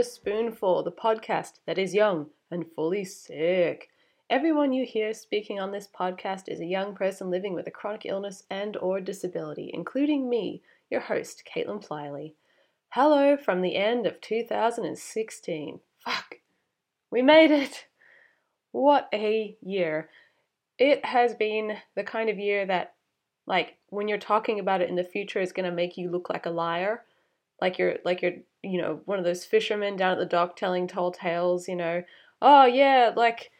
to Just a Spoonful, the podcast that is young and fully sick. Everyone you hear speaking on this podcast is a young person living with a chronic illness and or disability, including me, your host, Caitlin Pliley. Hello from the end of 2016. Fuck. We made it. What a year. It has been the kind of year that like when you're talking about it in the future is going to make you look like a liar like you're like you're you know one of those fishermen down at the dock telling tall tales you know oh yeah like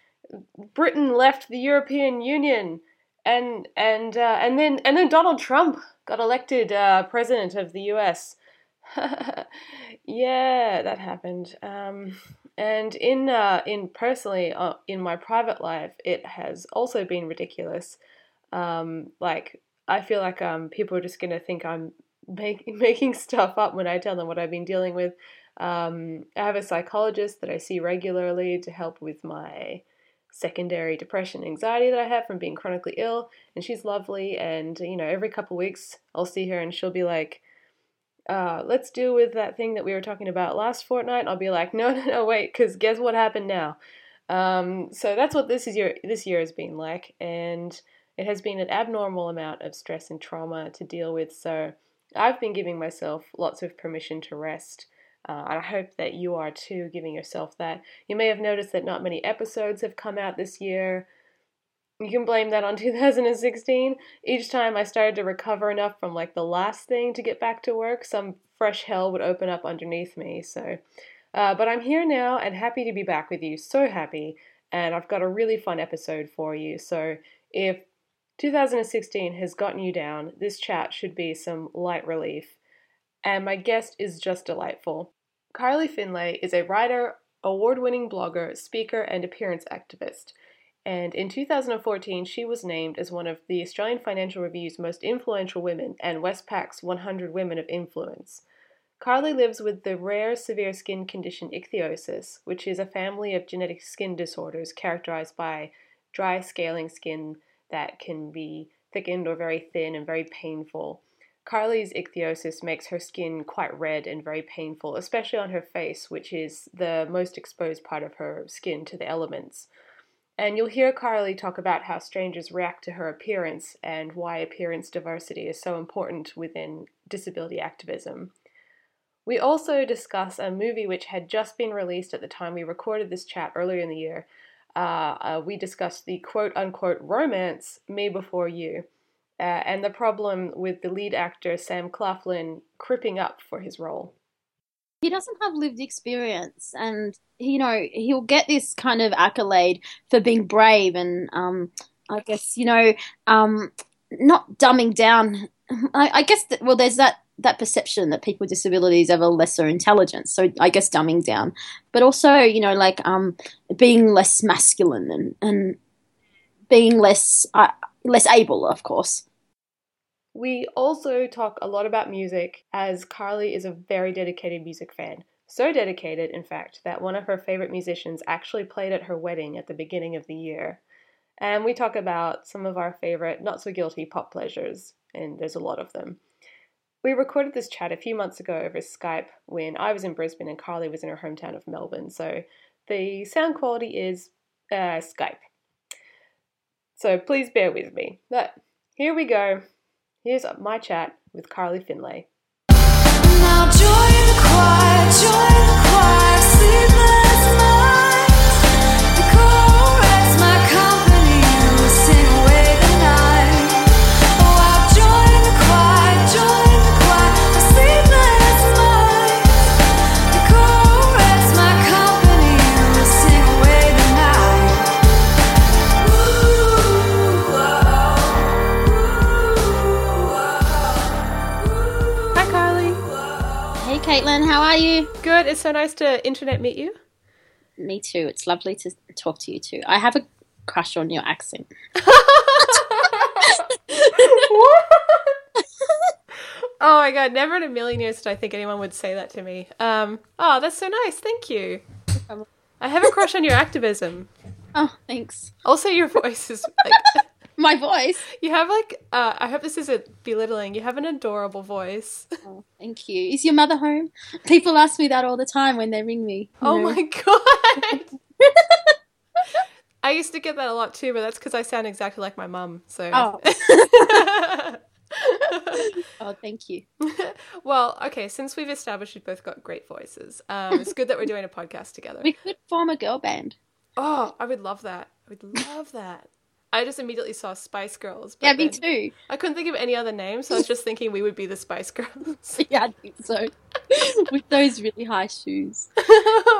britain left the european union and and uh, and then and then donald trump got elected uh, president of the us yeah that happened. Um, and in uh, in personally uh, in my private life it has also been ridiculous. Um, like i feel like um, people are just going to think i'm make, making stuff up when I tell them what I've been dealing with. Um, I have a psychologist that I see regularly to help with my secondary depression anxiety that I have from being chronically ill, and she's lovely. And you know, every couple weeks I'll see her, and she'll be like, uh, "Let's deal with that thing that we were talking about last fortnight." And I'll be like, "No, no, no, wait, because guess what happened now." Um, so that's what this is year this year has been like, and it has been an abnormal amount of stress and trauma to deal with. So I've been giving myself lots of permission to rest. Uh, and I hope that you are too, giving yourself that. You may have noticed that not many episodes have come out this year. You can blame that on 2016. Each time I started to recover enough from like the last thing to get back to work, some fresh hell would open up underneath me. So, uh, but I'm here now and happy to be back with you. So happy. And I've got a really fun episode for you. So, if 2016 has gotten you down, this chat should be some light relief. And my guest is just delightful. Carly Findlay is a writer, award winning blogger, speaker, and appearance activist. And in 2014, she was named as one of the Australian Financial Review's most influential women and Westpac's 100 Women of Influence. Carly lives with the rare severe skin condition ichthyosis, which is a family of genetic skin disorders characterized by dry scaling skin that can be thickened or very thin and very painful. Carly's ichthyosis makes her skin quite red and very painful, especially on her face, which is the most exposed part of her skin to the elements. And you'll hear Carly talk about how strangers react to her appearance and why appearance diversity is so important within disability activism. We also discuss a movie which had just been released at the time we recorded this chat earlier in the year, uh, uh, we discussed the quote unquote romance Me Before You. Uh, and the problem with the lead actor Sam Claflin cripping up for his role. He doesn't have lived experience, and you know he'll get this kind of accolade for being brave, and um, I guess you know um, not dumbing down. I, I guess that well, there's that that perception that people with disabilities have a lesser intelligence. So I guess dumbing down, but also you know like um, being less masculine and and being less uh, less able, of course. We also talk a lot about music, as Carly is a very dedicated music fan. So dedicated, in fact, that one of her favorite musicians actually played at her wedding at the beginning of the year. And we talk about some of our favorite not so guilty pop pleasures, and there's a lot of them. We recorded this chat a few months ago over Skype when I was in Brisbane and Carly was in her hometown of Melbourne, so the sound quality is uh, Skype. So please bear with me. But here we go. Here's my chat with Carly Findlay. Caitlin. How are you? Good. It's so nice to internet meet you. Me too. It's lovely to talk to you too. I have a crush on your accent. oh my god! Never in a million years did I think anyone would say that to me. Um, oh, that's so nice. Thank you. I have a crush on your activism. Oh, thanks. Also, your voice is like My voice. You have like uh, I hope this isn't belittling. You have an adorable voice. Oh, thank you. Is your mother home? People ask me that all the time when they ring me. Oh know. my god. I used to get that a lot too, but that's because I sound exactly like my mum. So. Oh. Oh, thank you. well, okay. Since we've established we've both got great voices, um, it's good that we're doing a podcast together. We could form a girl band. Oh, I would love that. I would love that. I just immediately saw Spice Girls. but Yeah, me too. I couldn't think of any other name, so I was just thinking we would be the Spice Girls. Yeah, I think so. With those really high shoes.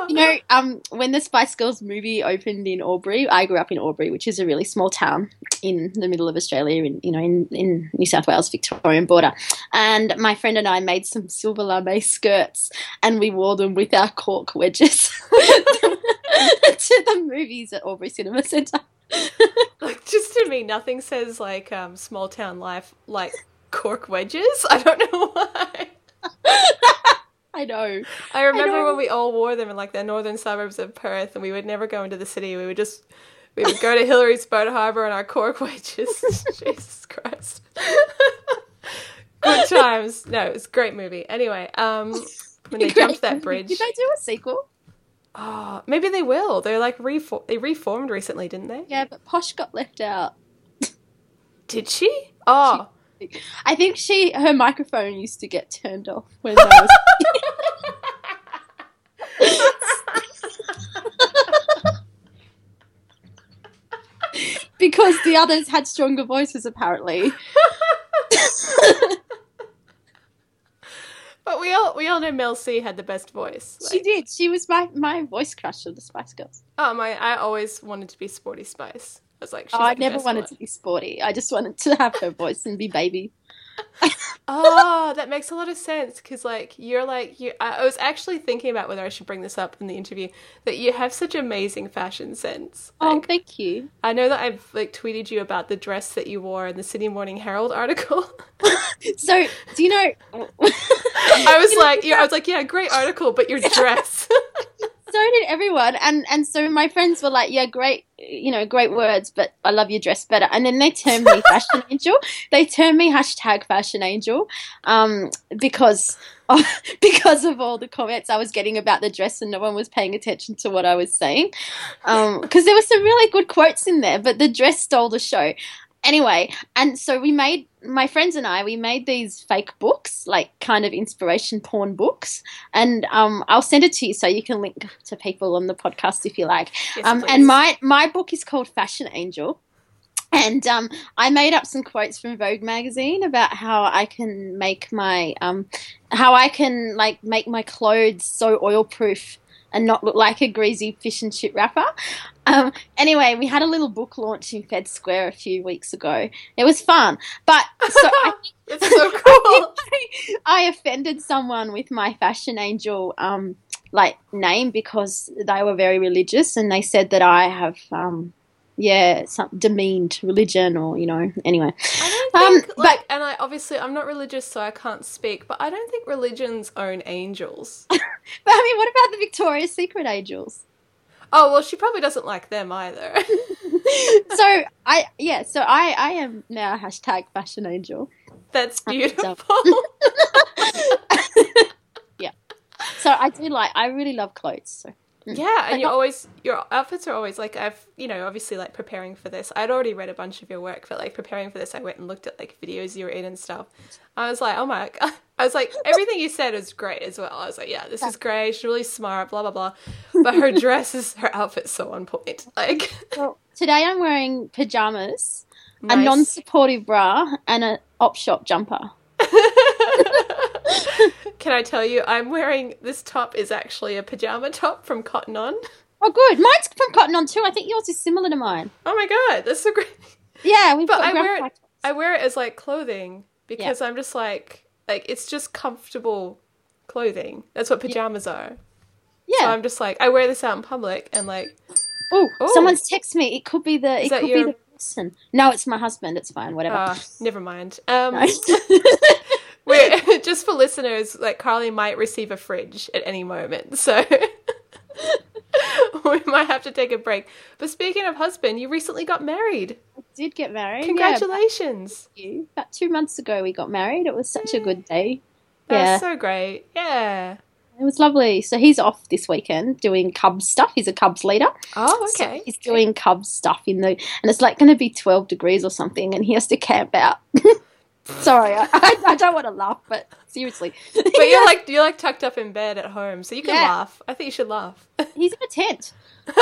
You know, um, when the Spice Girls movie opened in Albury, I grew up in Albury, which is a really small town in the middle of Australia, in you know, in, in New South Wales Victorian border. And my friend and I made some silver lame skirts, and we wore them with our cork wedges to the movies at Albury Cinema Centre. like just to me, nothing says like um, small town life like cork wedges. I don't know why. I know. I remember know. when we all wore them in like the northern suburbs of Perth, and we would never go into the city. We would just we would go to Hillary's Boat Harbour in our cork wedges. Jesus Christ. Good times. No, it's a great movie. Anyway, um, when they jumped that bridge. Did they do a sequel? Oh, maybe they will. They're like refor- they reformed recently, didn't they? Yeah, but Posh got left out. Did she? Oh, I think she her microphone used to get turned off when I was because the others had stronger voices apparently. But we all we all know Mel C had the best voice. she did. She was my my voice crush of the Spice Girls. oh my! I always wanted to be Sporty Spice. I was like, she's Oh, I never wanted one. to be sporty. I just wanted to have her voice and be baby. Oh, that makes a lot of sense because, like, you're like you. I was actually thinking about whether I should bring this up in the interview that you have such amazing fashion sense. Oh, thank you. I know that I've like tweeted you about the dress that you wore in the Sydney Morning Herald article. So, do you know? I was like, yeah, I was like, yeah, great article, but your dress. so did everyone and and so my friends were like yeah great you know great words but i love your dress better. And then they termed me fashion angel. They termed me hashtag fashion angel um because of, because of all the comments i was getting about the dress and no one was paying attention to what i was saying. Um because there were some really good quotes in there but the dress stole the show anyway and so we made my friends and i we made these fake books like kind of inspiration porn books and um, I'll send it to you so you can link to people on the podcast if you like. Yes, Um, and my my book is called Fashion Angel, and um, I made up some quotes from Vogue magazine about how I can make my um, how I can like make my clothes so oil proof and not look like a greasy fish and chip wrapper. Um, anyway, we had a little book launch in Fed Square a few weeks ago. It was fun, but so I it's so cool. I offended someone with my fashion angel um like name because they were very religious and they said that I have um yeah some demeaned religion or you know anyway I don't Um, think, but- like, and I obviously I'm not religious, so I can't speak. But I don't think religions own angels. but I mean what about the Victoria's Secret angels oh well, she probably doesn't like them either. so I yeah so I I am now hashtag fashion angel That's beautiful. Yeah. So I do like I really love clothes so Mm. yeah, and Like, you not- always your outfits are always like I've you know obviously like preparing for this. I'd already read a bunch of your work, but like preparing for this, I went and looked at like videos you were in and stuff. I was like, oh my, God. I was like everything you said was great as well. I was like, yeah, this is great. She's really smart. Blah blah blah. But her dress is her outfit's so on point. Like well, today I'm wearing pajamas a non-supportive bra and an op shop jumper Can I tell you, I'm wearing this top is actually a pajama top from Cotton On. Oh, good. Mine's from Cotton On too. I think yours is similar to mine. Oh my god, that's so great. Yeah, we've But got I wear it. I wear it as like clothing because I'm just like like it's just comfortable clothing. That's what pajamas are. Yeah. So I'm just like I wear this out in public and like oh, Oh. someone's text me. It could be the. Is it could your- be the person. No, it's my husband. It's fine. Whatever. uh, never mind. Um, No. we're just for listeners, like Carly might receive a fridge at any moment, so we might have to take a break. But speaking of husband, you recently got married. I did get married. Congratulations. Yeah, you. About two months ago, we got married. It was such a good day. That's Yeah. so great. Yeah. It was lovely. So he's off this weekend doing Cubs stuff. He's a Cubs leader. Oh, So okay. he's doing Cubs stuff in the, and it's like going to be 12 degrees or something, and he has to camp out. Sorry, I, I, don't want to laugh, but seriously. But you're like you're like tucked up in bed at home, so you can Yeah. laugh. I think you should laugh. he's in a tent.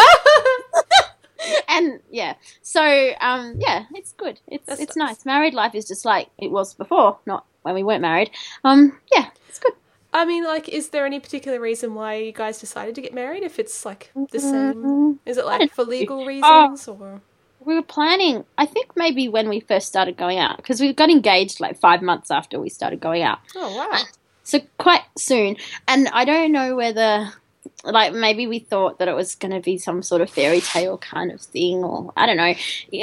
and yeah, so um, yeah, it's good. It's it's nice. Married life is just like it was before, not when we weren't married. Um, yeah, it's good. I mean, like, is there any particular reason why you guys decided to get married? If it's like the same, Mm, is it like for legal reasons or? We were planning. I think maybe when we first started going out, because we got engaged like five months after we started going out. Oh wow! so quite soon and i don't know whether like maybe we thought that it was going to be some sort of fairy tale kind of thing or i don't know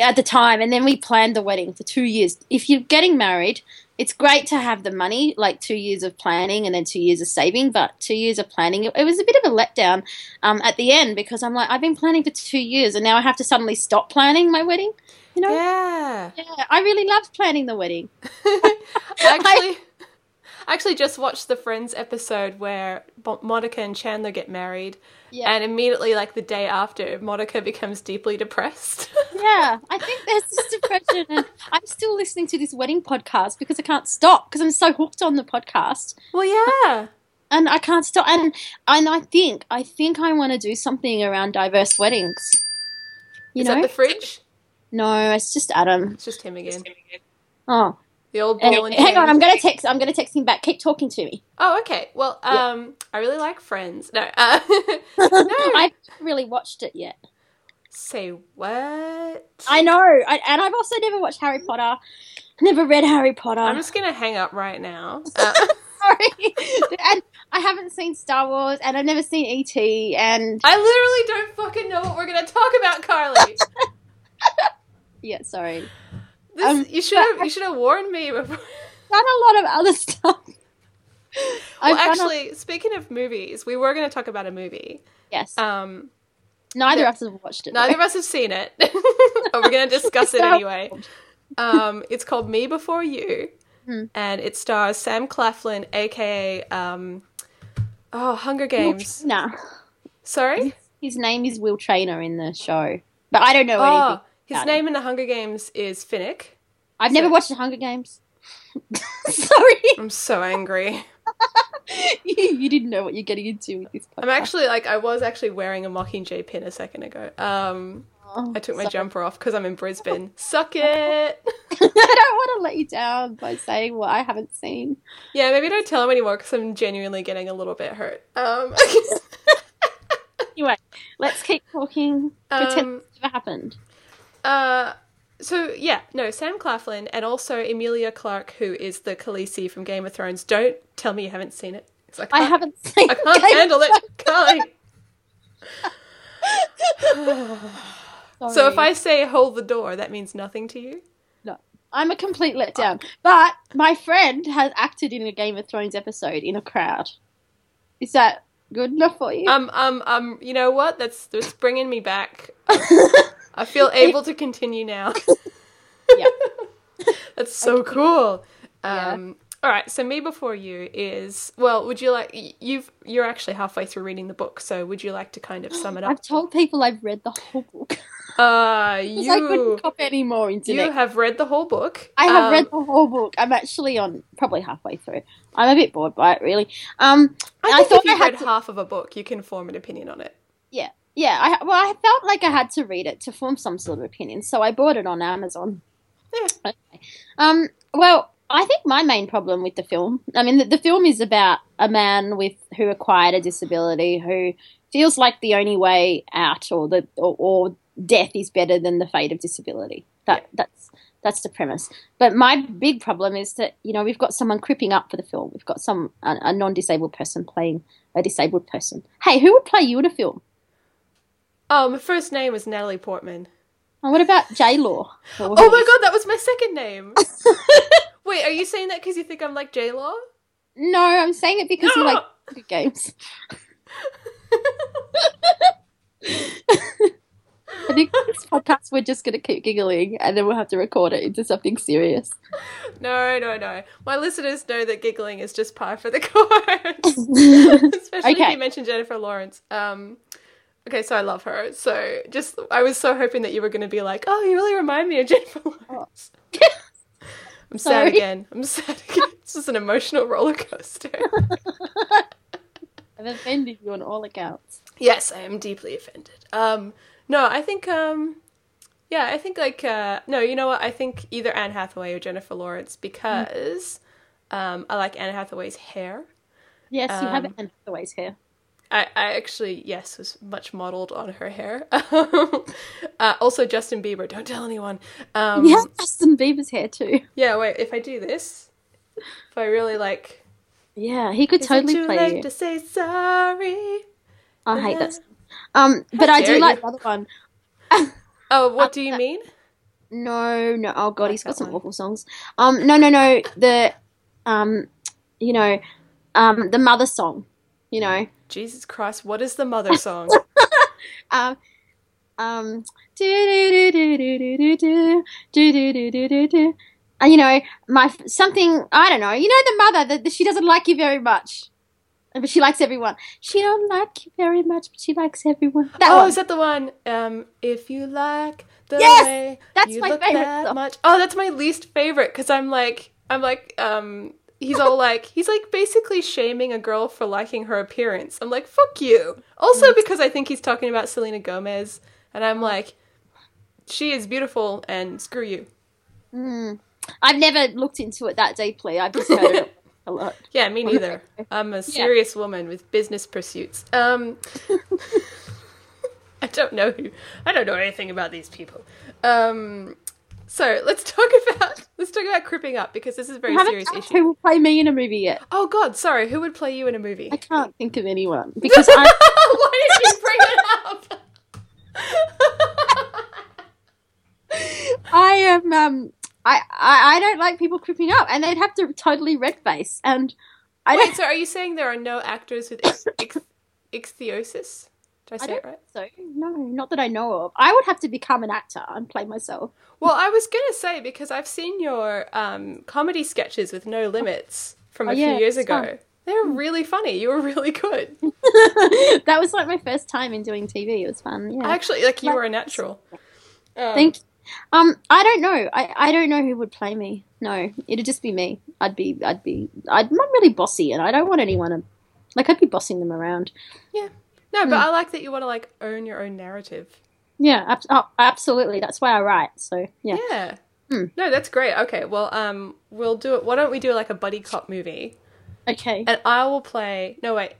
at the time and then we planned the wedding for two years if you're getting married it's great to have the money like two years of planning and then two years of saving but two years of planning it, it was a bit of a letdown um, at the end because i'm like i've been planning for two years and now i have to suddenly stop planning my wedding you know Yeah. yeah i really loved planning the wedding actually, I actually just watched the Friends episode where Monica and Chandler get married, Yeah. and immediately, like the day after, Monica becomes deeply depressed. Yeah, I think there's this depression, and I'm still listening to this wedding podcast because I can't stop because I'm so hooked on the podcast, well, yeah. and I can't stop. And and I think I think I want to do something around diverse weddings. You Is know? that the fridge? no, it's just Adam. It's just him again. Oh, The old and- ball and hang on. I'm gonna text. I'm gonna text him back. Keep talking to me. Oh, okay. Well, Yeah. um, I really like Friends. No, uh, no. I haven't really watched it yet. Say what? I know, I, and I've also never watched Harry Potter. Never read Harry Potter. I'm just gonna hang up right now. Uh, sorry, and I haven't seen Star Wars, and I've never seen ET, and I literally don't fucking know what we're gonna talk about, Carly. yeah, sorry. This, Um, you should have you should have warned me before. done a lot of other stuff. Well, I've a- actually, speaking of movies, we were going to talk about a movie. yes. Um, Neither of us have watched it. neither though. of us have seen it, but we're going to discuss it anyway. Um, it's called Me Before You, Hmm. and it stars Sam Claflin, aka um, oh Hunger Games. Nah. Sorry. His name is Will Traynor in the show, but I don't know Oh, anything. His name in the Hunger Games is Finnick. I've never watched the Hunger Games. Sorry, I'm so angry. you, you didn't know what you're getting into with this. Podcast. I'm actually like I was actually wearing a Mockingjay pin a second ago. Um, Oh, I took my sorry. jumper off because I'm in Brisbane. Suck it. I don't want to let you down by saying what I haven't seen. Yeah, maybe don't tell him anymore because I'm genuinely getting a little bit hurt. Um, Anyway, let's keep talking. Pretend um, it's never happened. Uh, so yeah, no, Sam Claflin and also Emilia Clarke, who is the Khaleesi from Game of Thrones. Don't tell me you haven't seen it. I, I haven't seen. It. I can't handle it, Carly. So if I say hold the door, that means nothing to you. No, I'm a complete letdown. But my friend has acted in a Game of Thrones episode in a crowd. Is that good enough for you? Um, um, um. You know what? That's that's bringing me back. I feel able to continue now. Yeah. That's so cool. Yeah. Um, all right. So me before you is well. Would you like you've you're actually halfway through reading the book. So would you like to kind of sum it up? I've told people I've read the whole book. Uh, 'Cause I you couldn't cop any more you internet. have read the whole book. I have Um, read the whole book. I'm actually on probably halfway through. I'm a bit bored by it, really. Um, I, I thought if you've I had read to- half of a book, you can form an opinion on it. yeah, I well, I felt like I had to read it to form some sort of opinion, so I bought it on Amazon. Yeah. Okay. Um. Well, I think my main problem with the film, I mean, the, the film is about a man with who acquired a disability who feels like the only way out, or the or, or death is better than the fate of disability. That that's that's the premise. But my big problem is that you know we've got someone cripping up for the film. We've got some a, a non-disabled person playing a disabled person. Hey, who would play you in a film? Oh, my first name was Natalie Portman. And what about J Law? Oh my god, that was my second name. Wait, are you saying that because you think I'm like J Law? No, I'm saying it because you No! like good games. I think this podcast, we're just going to keep giggling and then we'll have to record it into something serious. No, no, no. My listeners know that giggling is just par for the course. Especially if you mentioned Jennifer Lawrence. Um, okay, so I love her. So just, I was so hoping that you were going to be like, oh, you really remind me of Jennifer Lawrence. I'm sad again. I'm sad again. It's just an emotional roller coaster. I've offended you on all accounts. Yes, I am deeply offended. Um, no, I think, um, yeah, I think like, uh, no, you know what? I think either Anne Hathaway or Jennifer Lawrence because um, I like Anne Hathaway's hair. Yes, you have Um, Anne Hathaway's hair. I, I actually, yes, was much modeled on her hair. uh, also, Justin Bieber. Don't tell anyone. Um, have Justin Bieber's hair too. yeah, wait. If I do this, if I really like, Yeah, he could totally it too play late you. to say sorry? I hate that. Song. Um, but I do like you. the other one. Oh, what do you mean? No, no. Oh god, Like he's got some one. awful songs. Um, no, no, no. The, um, you know, um, the mother song. You know, Jesus Christ, what is the mother song? um, um, uh, you know, my something I don't know. You know, the mother that she doesn't like you very much, but she likes everyone. She don't like you very much, but she likes everyone. That oh, one. is that the one? Um, if you like the yes, way that's you my look favorite that much. Oh, that's my least favorite because I'm like, I'm like, um, he's all like, he's like basically shaming a girl for liking her appearance. I'm like, fuck you. Also because I think he's talking about Selena Gomez, and I'm like, she is beautiful, and screw you. Mm. I've never looked into it that deeply. I've just heard it a lot. Yeah, me neither. I'm a serious woman with business pursuits. Um, I don't know who. I don't know anything about these people. Um, so let's talk about let's talk about cripping up because this is a very serious issue. who will play me in a movie yet. Oh God, sorry. Who would play you in a movie? I can't think of anyone because I. Why did you bring it up? I am um I, I I don't like people cripping up, and they'd have to totally red face, and I Wait, don't so are you saying there are no actors with icht- icht- ichthyosis? Did I I say it don't right? so no, not that I know of. I would have to become an actor and play myself. Well, I was gonna say because I've seen your um, comedy sketches with No Limits from a Oh, yeah, few years ago. fun. Hmm. They're really funny. You were really good. that was like my first time in doing TV. It was fun. Yeah. Actually, like you Like- were a natural. Um, Thank. Um, I don't know. I, I don't know who would play me. No, it'd just be me. I'd be I'd be I'd, I'm really bossy, and I don't want anyone to like. I'd be bossing them around. Yeah. No, but I like that you want to like own your own narrative. Yeah, ab- oh, absolutely. That's why I write. So yeah. Yeah. Hmm. No, that's great. Okay, well, um, we'll do it. Why don't we do like a buddy cop movie? Okay. And I will play. No, wait.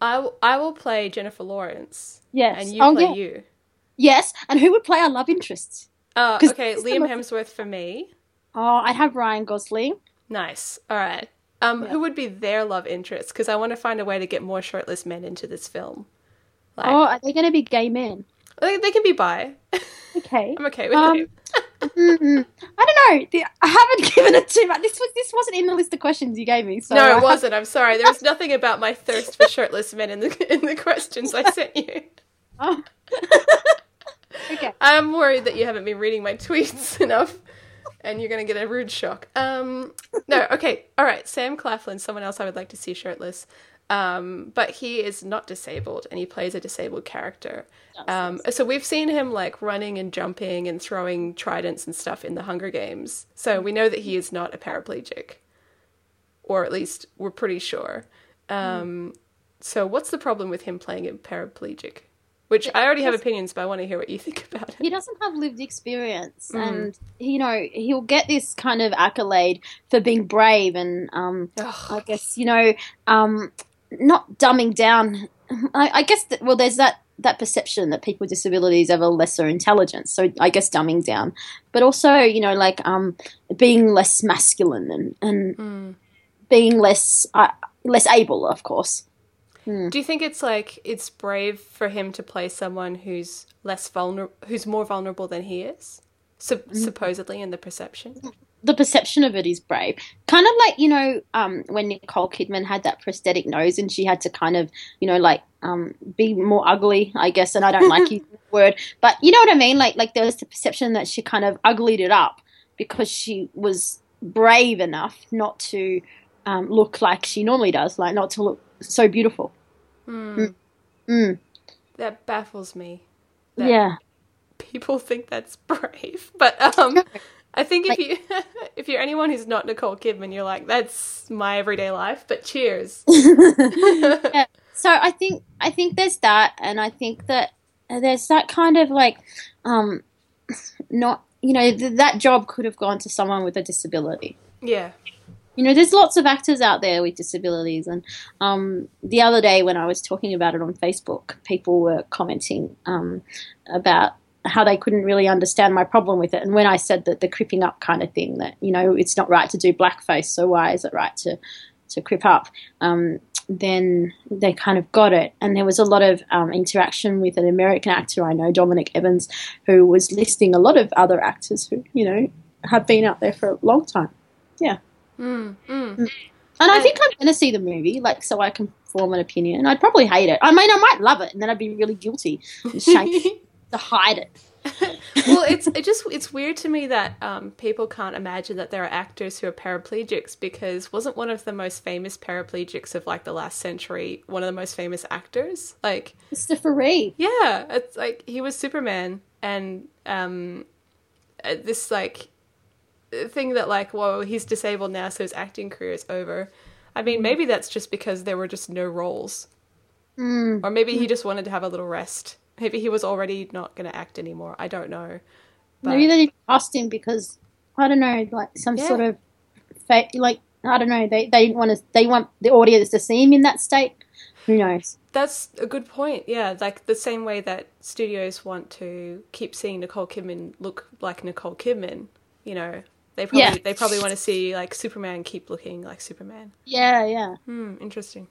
I will, I will play Jennifer Lawrence, yes. and you oh play yeah. you. Yes. And who would play our love interests? Uh, okay, Liam Hemsworth for me. Oh, I'd have Ryan Gosling. Nice. All right. Um, Yeah. who would be their love interest? Because I want to find a way to get more shirtless men into this film. Like, Oh, are they going to be gay men? they, they can be bi. Okay. I'm okay with Um, it. Mm-mm. I don't know. The, I haven't given it too much. This was this wasn't in the list of questions you gave me. So no, it wasn't. I'm sorry. There was nothing about my thirst for shirtless men in the in the questions I sent you. Oh. okay. I'm worried that you haven't been reading my tweets enough, and you're gonna get a rude shock. Um, no, okay, all right. Sam Claflin, someone else I would like to see shirtless, um, but he is not disabled, and he plays a disabled character. Um, so we've seen him like running and jumping and throwing tridents and stuff in the Hunger Games. So we know that he is not a paraplegic, or at least we're pretty sure. Um, so what's the problem with him playing a paraplegic? Which I already have opinions, but I want to hear what you think about it. he doesn't have lived experience, Mm. and you know he'll get this kind of accolade for being brave and um, I guess you know um, not dumbing down. I, I guess that well, there's that that perception that people with disabilities have a lesser intelligence. So I guess dumbing down, but also you know like um, being less masculine and and Mm. being less uh, less able, of course. Do you think it's like it's brave for him to play someone who's less vulnerable, who's more vulnerable than he is, Sup- supposedly in the perception? the perception of it is brave. Kind of like, you know, um, when Nicole Kidman had that prosthetic nose and she had to kind of, you know, like um, be more ugly, I guess. And I don't like using the word, but you know what I mean? Like, like there was the perception that she kind of uglied it up because she was brave enough not to um, look like she normally does, like not to look so beautiful. Mm. Mm. That baffles me. That Yeah. people think that's brave, but um, I think if Like- you if you're anyone who's not Nicole Kidman, you're like, that's my everyday life. But cheers. yeah. So I think I think there's that, and I think that there's that kind of like, um, not you know th- that job could have gone to someone with a disability. yeah. You know, there's lots of actors out there with disabilities, and um, the other day when I was talking about it on Facebook, people were commenting um, about how they couldn't really understand my problem with it. And when I said that the cripping up kind of thing, that you know it's not right to do blackface, so why is it right to to crip up? Um, then they kind of got it, and there was a lot of um, interaction with an American actor I know, Dominick Evans, who was listing a lot of other actors who you know have been out there for a long time. Mm, mm. And I think I'm going to see the movie, like, so I can form an opinion. I'd probably hate it. I mean, I might love it, and then I'd be really guilty and to hide it. well, it's it just it's weird to me that um, people can't imagine that there are actors who are paraplegics because wasn't one of the most famous paraplegics of like the last century one of the most famous actors? Like, Christopher Reeve. yeah, it's like he was Superman, and um, uh, this like thing that like, whoa, he's disabled now, so his acting career is over. I mean, maybe that's just because there were just no roles, Mm. or maybe he just wanted to have a little rest. Maybe he was already not going to act anymore. I don't know. But- Maybe they didn't cast him because I don't know, like some Yeah. sort of fa- like I don't know. They they want to they want the audience to see him in that state. Who knows? That's a good point. Yeah, like the same way that studios want to keep seeing Nicole Kidman look like Nicole Kidman. You know, they probably Yeah. they probably want to see like Superman keep looking like Superman. Yeah, yeah. Hmm, interesting.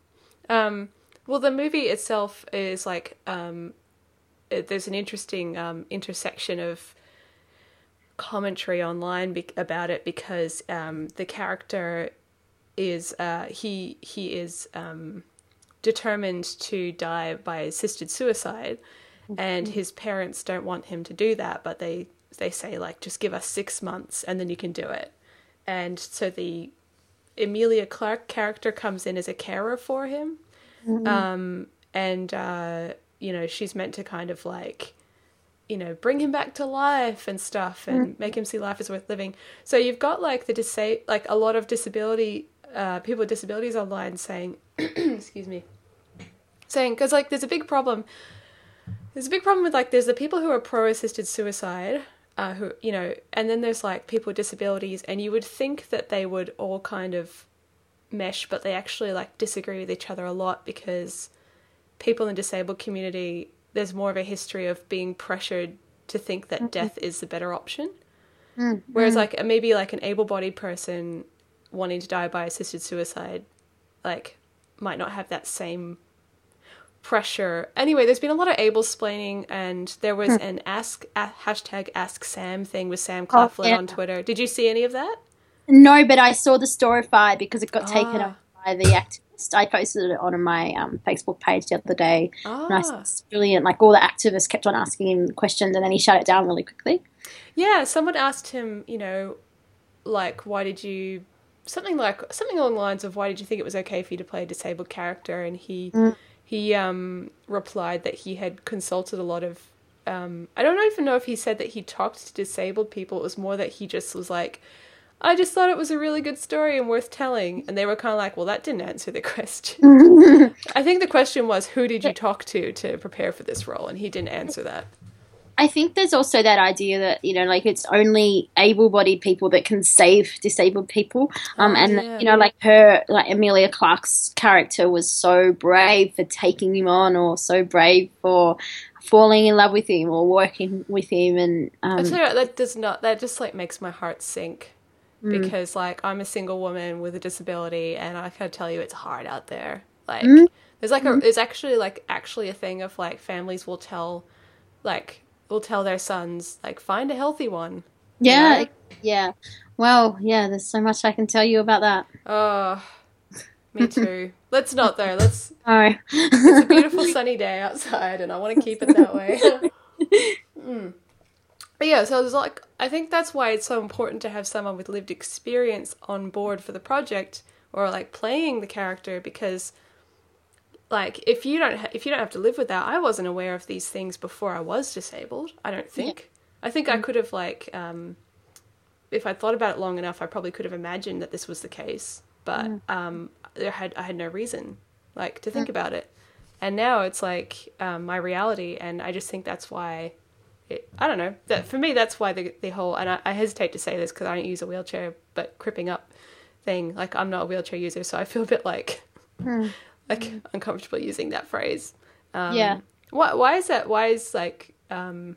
Um, well, the movie itself is like um, it, there's an interesting um, intersection of commentary online be- about it because um, the character is uh, he he is um, determined to die by assisted suicide, and his parents don't want him to do that, but they they say like just give us six months and then you can do it, and so the Emilia Clarke character comes in as a carer for him, um, and uh, you know she's meant to kind of like you know bring him back to life and stuff and make him see life is worth living. So you've got like the disa- like a lot of disability uh, people with disabilities online saying, excuse me, saying because like there's a big problem. There's a big problem with like there's the people who are pro assisted suicide. Uh, who you know, and then there's like people with disabilities, and you would think that they would all kind of mesh, but they actually like disagree with each other a lot because people in the disabled community there's more of a history of being pressured to think that death is the better option. Mm. Whereas like maybe like an able-bodied person wanting to die by assisted suicide, like might not have that same pressure. Anyway, there's been a lot of able splaining, and there was an ask a, hashtag Ask Sam thing with Sam Claflin yeah. on Twitter. Did you see any of that? No, but I saw the story Storify because it got taken Ah. up by the activist. I posted it on my um, Facebook page the other day. And I Ah, it's brilliant. Like all the activists kept on asking him questions, and then he shut it down really quickly. yeah. Someone asked him, you know, like why did you something like something along the lines of why did you think it was okay for you to play a disabled character and he Mm. He um replied that he had consulted a lot of um I don't even know if he said that he talked to disabled people. It was more that he just was like I just thought it was a really good story and worth telling. And they were kind of like well that didn't answer the question. I think the question was who did you talk to to prepare for this role? And he didn't answer that I think there's also that idea that you know, like it's only able-bodied people that can save disabled people, um, Oh, and yeah. you know, like her, like Emilia Clarke's character was so brave for taking him on, or so brave for falling in love with him, or working with him, and um, what, that does not. That just like makes my heart sink Mm. because like I'm a single woman with a disability, and I can tell you it's hard out there. Like Mm. there's like a there's actually like actually a thing of like families will tell like will tell their sons like find a healthy one Yeah, yeah. Well, yeah. There's so much I can tell you about that. Oh, me too. Let's not though. Let's. Oh, It's a beautiful sunny day outside, and I want to keep it that way. Mm. But yeah, so it's like I think that's why it's so important to have someone with lived experience on board for the project or like playing the character because like if you don't ha- if you don't have to live with that, I wasn't aware of these things before I was disabled. I don't think. I think I could have like um, if I thought about it long enough, I probably could have imagined that this was the case, but um, there had I had no reason like to think about it, and now it's like um, my reality, and I just think that's why. It, I don't know. That for me, that's why the the whole and I, I hesitate to say this because I don't use a wheelchair, but cripping up thing like I'm not a wheelchair user, so I feel a bit like like uncomfortable using that phrase. Um, Yeah. Why why is that? Why is like um,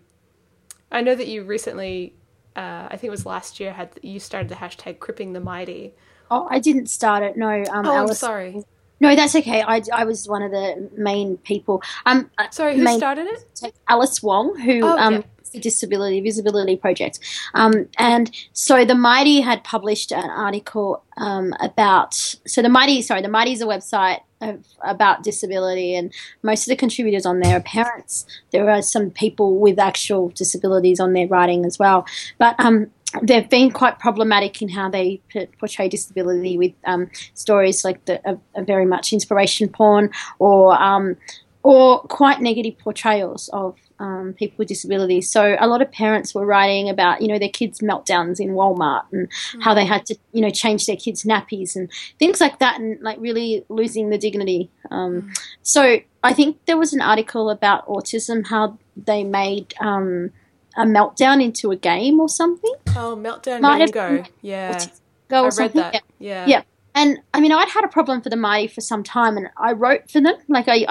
I know that you recently, uh, I think it was last year, had you started the hashtag Cripping the Mighty. oh, I didn't start it. No, um, Oh, I'm sorry. No, that's okay. I, I was one of the main people. Um, uh, Sorry, who main- started it? Alice Wong, who Oh, um, yeah. the Disability Visibility Project. Um, and so the Mighty had published an article um, about. So the Mighty, sorry, the Mighty is a website of, about disability, and most of the contributors on there are parents. There are some people with actual disabilities on their writing as well, but. Um, They've been quite problematic in how they portray disability with um, stories like the, uh, very much inspiration porn or um, or quite negative portrayals of um, people with disabilities. So a lot of parents were writing about, you know, their kids' meltdowns in Walmart and how they had to, you know, change their kids' nappies and things like that, and like really losing the dignity. Um, So I think there was an article about autism, how they made um, a meltdown into a game or something. Oh, Meltdown Might have Bingo. been Yeah, Go I read something. that. Yeah. Yeah. And I mean, I'd had a problem for the Mighty for some time, and I wrote for them. Like I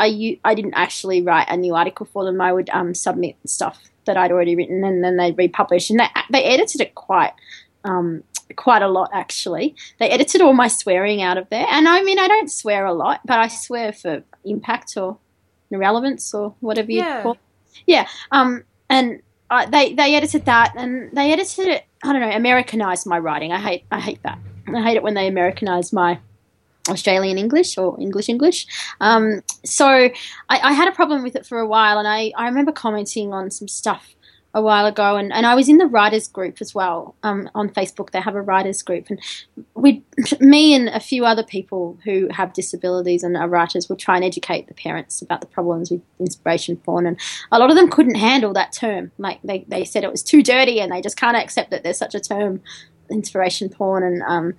I didn't actually write a new article for them. I would um, submit stuff that I'd already written, and then they'd republish. And they, they edited it quite, um, quite a lot actually. They edited all my swearing out of there, and I mean, I don't swear a lot, but I swear for impact or relevance or whatever you Yeah. call. It. Yeah. Um. And uh, they they edited that, and they edited it. I don't know, Americanized my writing. I hate I hate that. I hate it when they Americanize my Australian English or English English. Um, so I, I had a problem with it for a while, and I, I remember commenting on some stuff a while ago, and, and I was in the writers group as well um, on Facebook. They have a writers group, and we, me and a few other people who have disabilities and are writers would try and educate the parents about the problems with inspiration porn, and a lot of them couldn't handle that term. Like they, they said it was too dirty, and they just can't accept that there's such a term, inspiration porn, and um,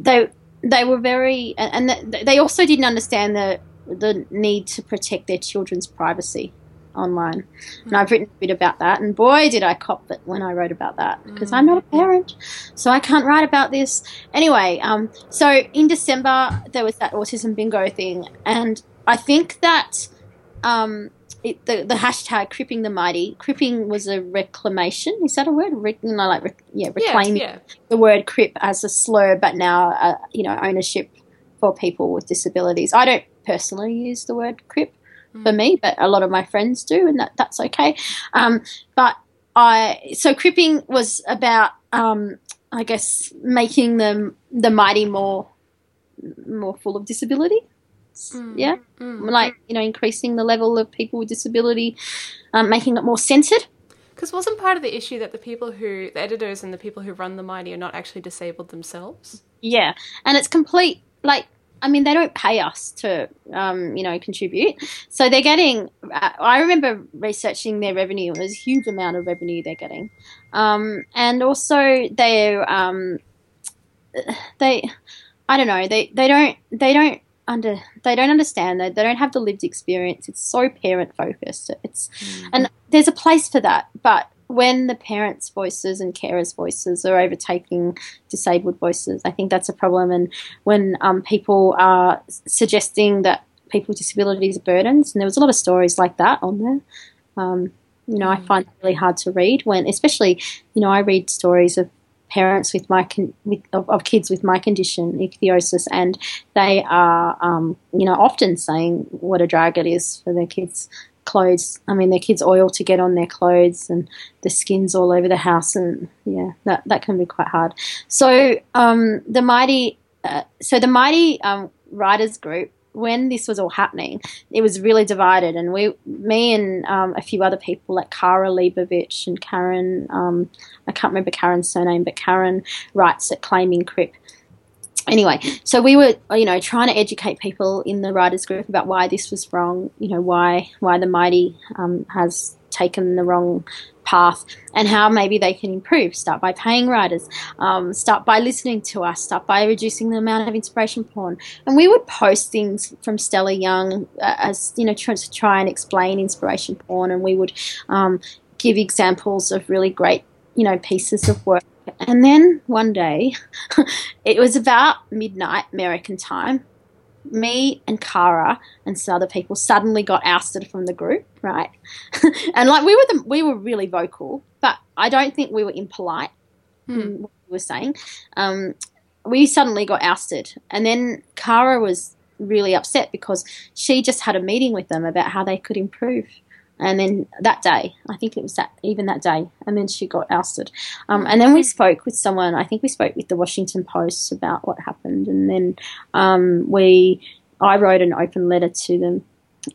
they they were very, and they also didn't understand the the need to protect their children's privacy online. And I've written a bit about that, and boy, did I cop it when I wrote about that because I'm not a parent, so I can't write about this. Anyway, um, so in December there was that autism bingo thing, and I think that um, it, the the hashtag cripping the mighty cripping was a reclamation. Is that a word? Re, you know, like rec, yeah, Yeah, reclaiming yeah. the word crip as a slur, but now uh, you know ownership for people with disabilities. I don't personally use the word crip for me, but a lot of my friends do, and that that's okay. Um, but I so cripping was about um, I guess making them the mighty more more full of disability. Yeah, Mm. like you know, increasing the level of people with disability, um, making it more centered. Because wasn't part of the issue that the people who, the editors and the people who run the Mighty are not actually disabled themselves? Yeah, and it's complete. Like, I mean, they don't pay us to, um, you know, contribute. So they're getting. uh, I remember researching their revenue. It was a huge amount of revenue they're getting, um, and also they're um, they. I don't know. They they don't they don't under they don't understand that they don't have the lived experience. It's so parent focused. It's and there's a place for that, but when the parents' voices and carers' voices are overtaking disabled voices, I think that's a problem. And when um, people are suggesting that people with disabilities are burdens, and there was a lot of stories like that on there. Um, you know, I find it really hard to read when, especially, you know, I read stories of parents with my con- with, of, of kids with my condition, ichthyosis, and they are, um, you know, often saying what a drag it is for their kids clothes. I mean, their kids' oil to get on their clothes and the skins all over the house, and yeah, that that can be quite hard. So um, the mighty, uh, so the mighty um, writers group. When this was all happening, it was really divided, and we, me, and um, a few other people like Kara Leibovich and Karen, um, I can't remember Karen's surname, but Karen writes at Claiming Crip anyway, so we were, you know, trying to educate people in the writers group about why this was wrong. You know, why why the mighty um, has taken the wrong path and how maybe they can improve. Start by paying writers, um, start by listening to us, start by reducing the amount of inspiration porn. And we would post things from Stella Young uh, as, you know, to try and explain inspiration porn. And we would um, give examples of really great, you know, pieces of work and then one day, it was about midnight American time. Me and Kara and some other people suddenly got ousted from the group, right? and like we were, the, we were really vocal, but I don't think we were impolite. Hmm. In what we were saying, um, we suddenly got ousted, and then Kara was really upset because she just had a meeting with them about how they could improve and then that day, I think it was that even that day, and then she got ousted. Um, and then we spoke with someone. I think we spoke with the Washington Post about what happened, and then um, we, I wrote an open letter to them,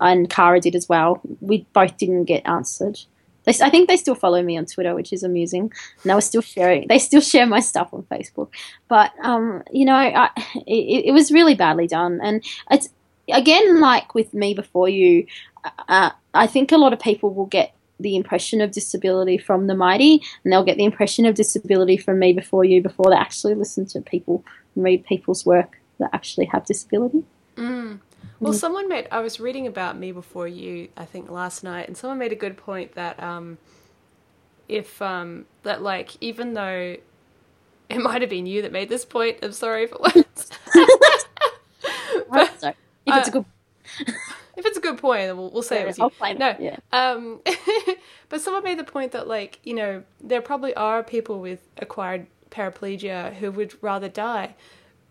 and Kara did as well. We both didn't get answered. They, I think they still follow me on Twitter, which is amusing. And they were still sharing. They still share my stuff on Facebook, but um, you know, I, it, it was really badly done, and it's again like with me before you uh, I think a lot of people will get the impression of disability from the mighty, and they'll get the impression of disability from me before you before they actually listen to people and read people's work that actually have disability. Mm. Well, mm. someone made. I was reading about me before you, I think last night, and someone made a good point that um, if um, that like even though it might have been you that made this point. I'm sorry if it was. but, if it's a good if it's a good point, then we'll, we'll say yeah, it was I'll find no, it. Yeah. Um, but someone made the point that like you know there probably are people with acquired paraplegia who would rather die,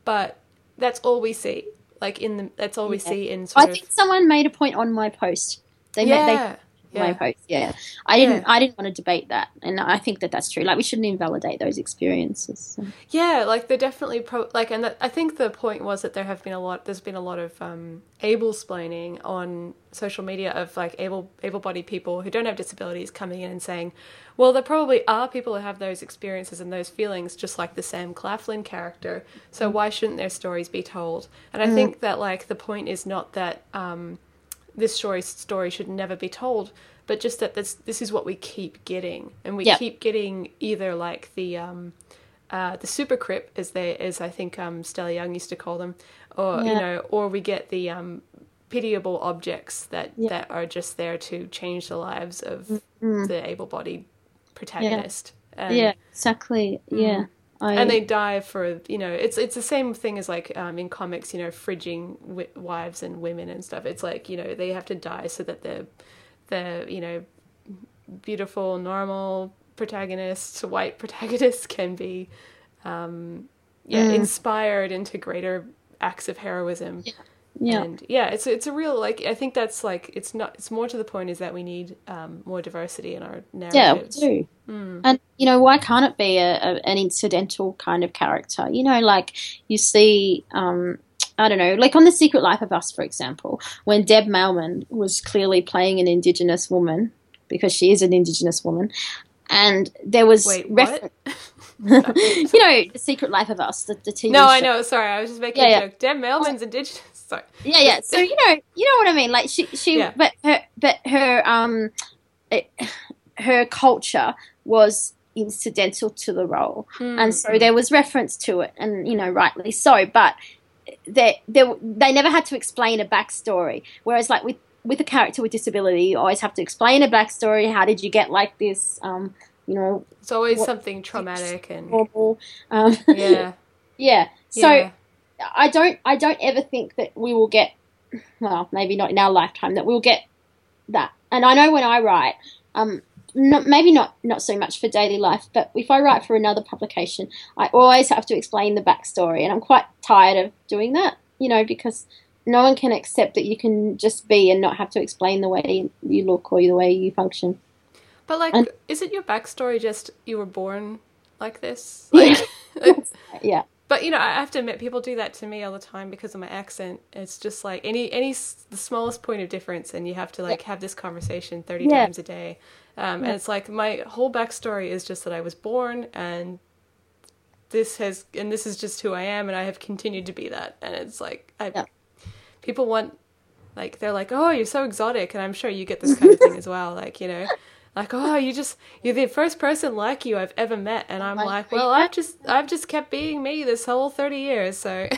but that's all we see. Like in the that's all we see in. I think someone made a point on my post. They yeah. Made, they yeah. my post. Yeah, I didn't. I didn't want to debate that, and I think that that's true. Like we shouldn't invalidate those experiences. So. Yeah, like they're definitely pro- like, and that, I think the point was that there have been a lot. There's been a lot of um, ablesplaining on social media of like able able-bodied people who don't have disabilities coming in and saying, well, there probably are people who have those experiences and those feelings, just like the Sam Claflin character. So mm. why shouldn't their stories be told? And I mm. think that like the point is not that. Um, this story story should never be told, but just that this this is what we keep getting, and we yep. keep getting either like the um, uh, the super crip, as they as I think um, Stella Young used to call them, or yeah. you know, or we get the um, pitiable objects that yeah. that are just there to change the lives of mm-hmm. the able-bodied protagonist. Yeah, and, yeah exactly. Mm. Yeah. I... And they die for you know it's it's the same thing as like um, in comics you know fridging wi- wives and women and stuff. It's like you know they have to die so that the the you know beautiful normal protagonists, white protagonists can be um, yeah mm. inspired into greater acts of heroism. Yeah. Yeah. And yeah, it's it's a real like I think that's like it's not it's more to the point is that we need um, more diversity in our narratives. Yeah, we do. Mm. And you know, why can't it be a, a, an incidental kind of character? You know, like you see um, I don't know, like on The Secret Life of Us, for example, when Deb Mailman was clearly playing an Indigenous woman because she is an Indigenous woman, and there was Wait, what? you know, The Secret Life of Us, the, the TV. No, show. I know. Sorry, I was just making yeah, a joke. Deb Mailman's Indigenous. Sorry. Yeah, yeah. So you know, you know what I mean. Like she, she, yeah. but her, but her, um, it, her culture was incidental to the role, mm. and so there was reference to it, and you know, rightly so. But they, they, they never had to explain a backstory. Whereas, like with with a character with disability, you always have to explain a backstory. How did you get like this? Um, you know, it's always what, something traumatic and normal. Um, yeah, yeah. So. Yeah I don't I don't ever think that we will get well maybe not in our lifetime that we'll get that. And I know when I write, um, not, maybe not not so much for daily life, but if I write for another publication, I always have to explain the backstory, and I'm quite tired of doing that. You know because no one can accept that you can just be and not have to explain the way you look or the way you function. But like, And- is it your backstory? Just you were born like this? Yeah. Like, Yeah. But you know, I have to admit, people do that to me all the time because of my accent. It's just like any any the smallest point of difference, and you have to like have this conversation thirty Yeah. times a day. Um, And it's like my whole backstory is just that I was born, and this has and this is just who I am, and I have continued to be that. And it's like I, Yeah. people want like they're like, oh, you're so exotic, and I'm sure you get this kind of thing as well. Like you know. Like oh you just you're the first person like you I've ever met and I'm Like, like well I've just I've just kept being me this whole 30 years so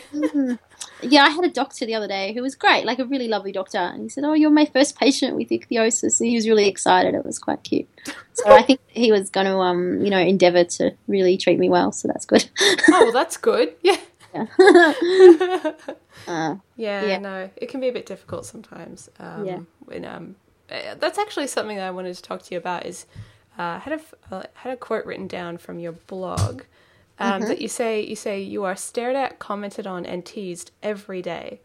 Yeah, I had a doctor the other day who was great, like a really lovely doctor. And he said, Oh, you're my first patient with ichthyosis. And he was really excited. It was quite cute. So I think he was going to, um, you know, endeavour to really treat me well. So that's good. oh well that's good yeah yeah. uh, Yeah, Yeah. no, it can be a bit difficult sometimes. Um, Yeah. When um, that's actually something that I wanted to talk to you about. Is uh, I had a uh, had a quote written down from your blog um, that you say you say you are stared at, commented on, and teased every day.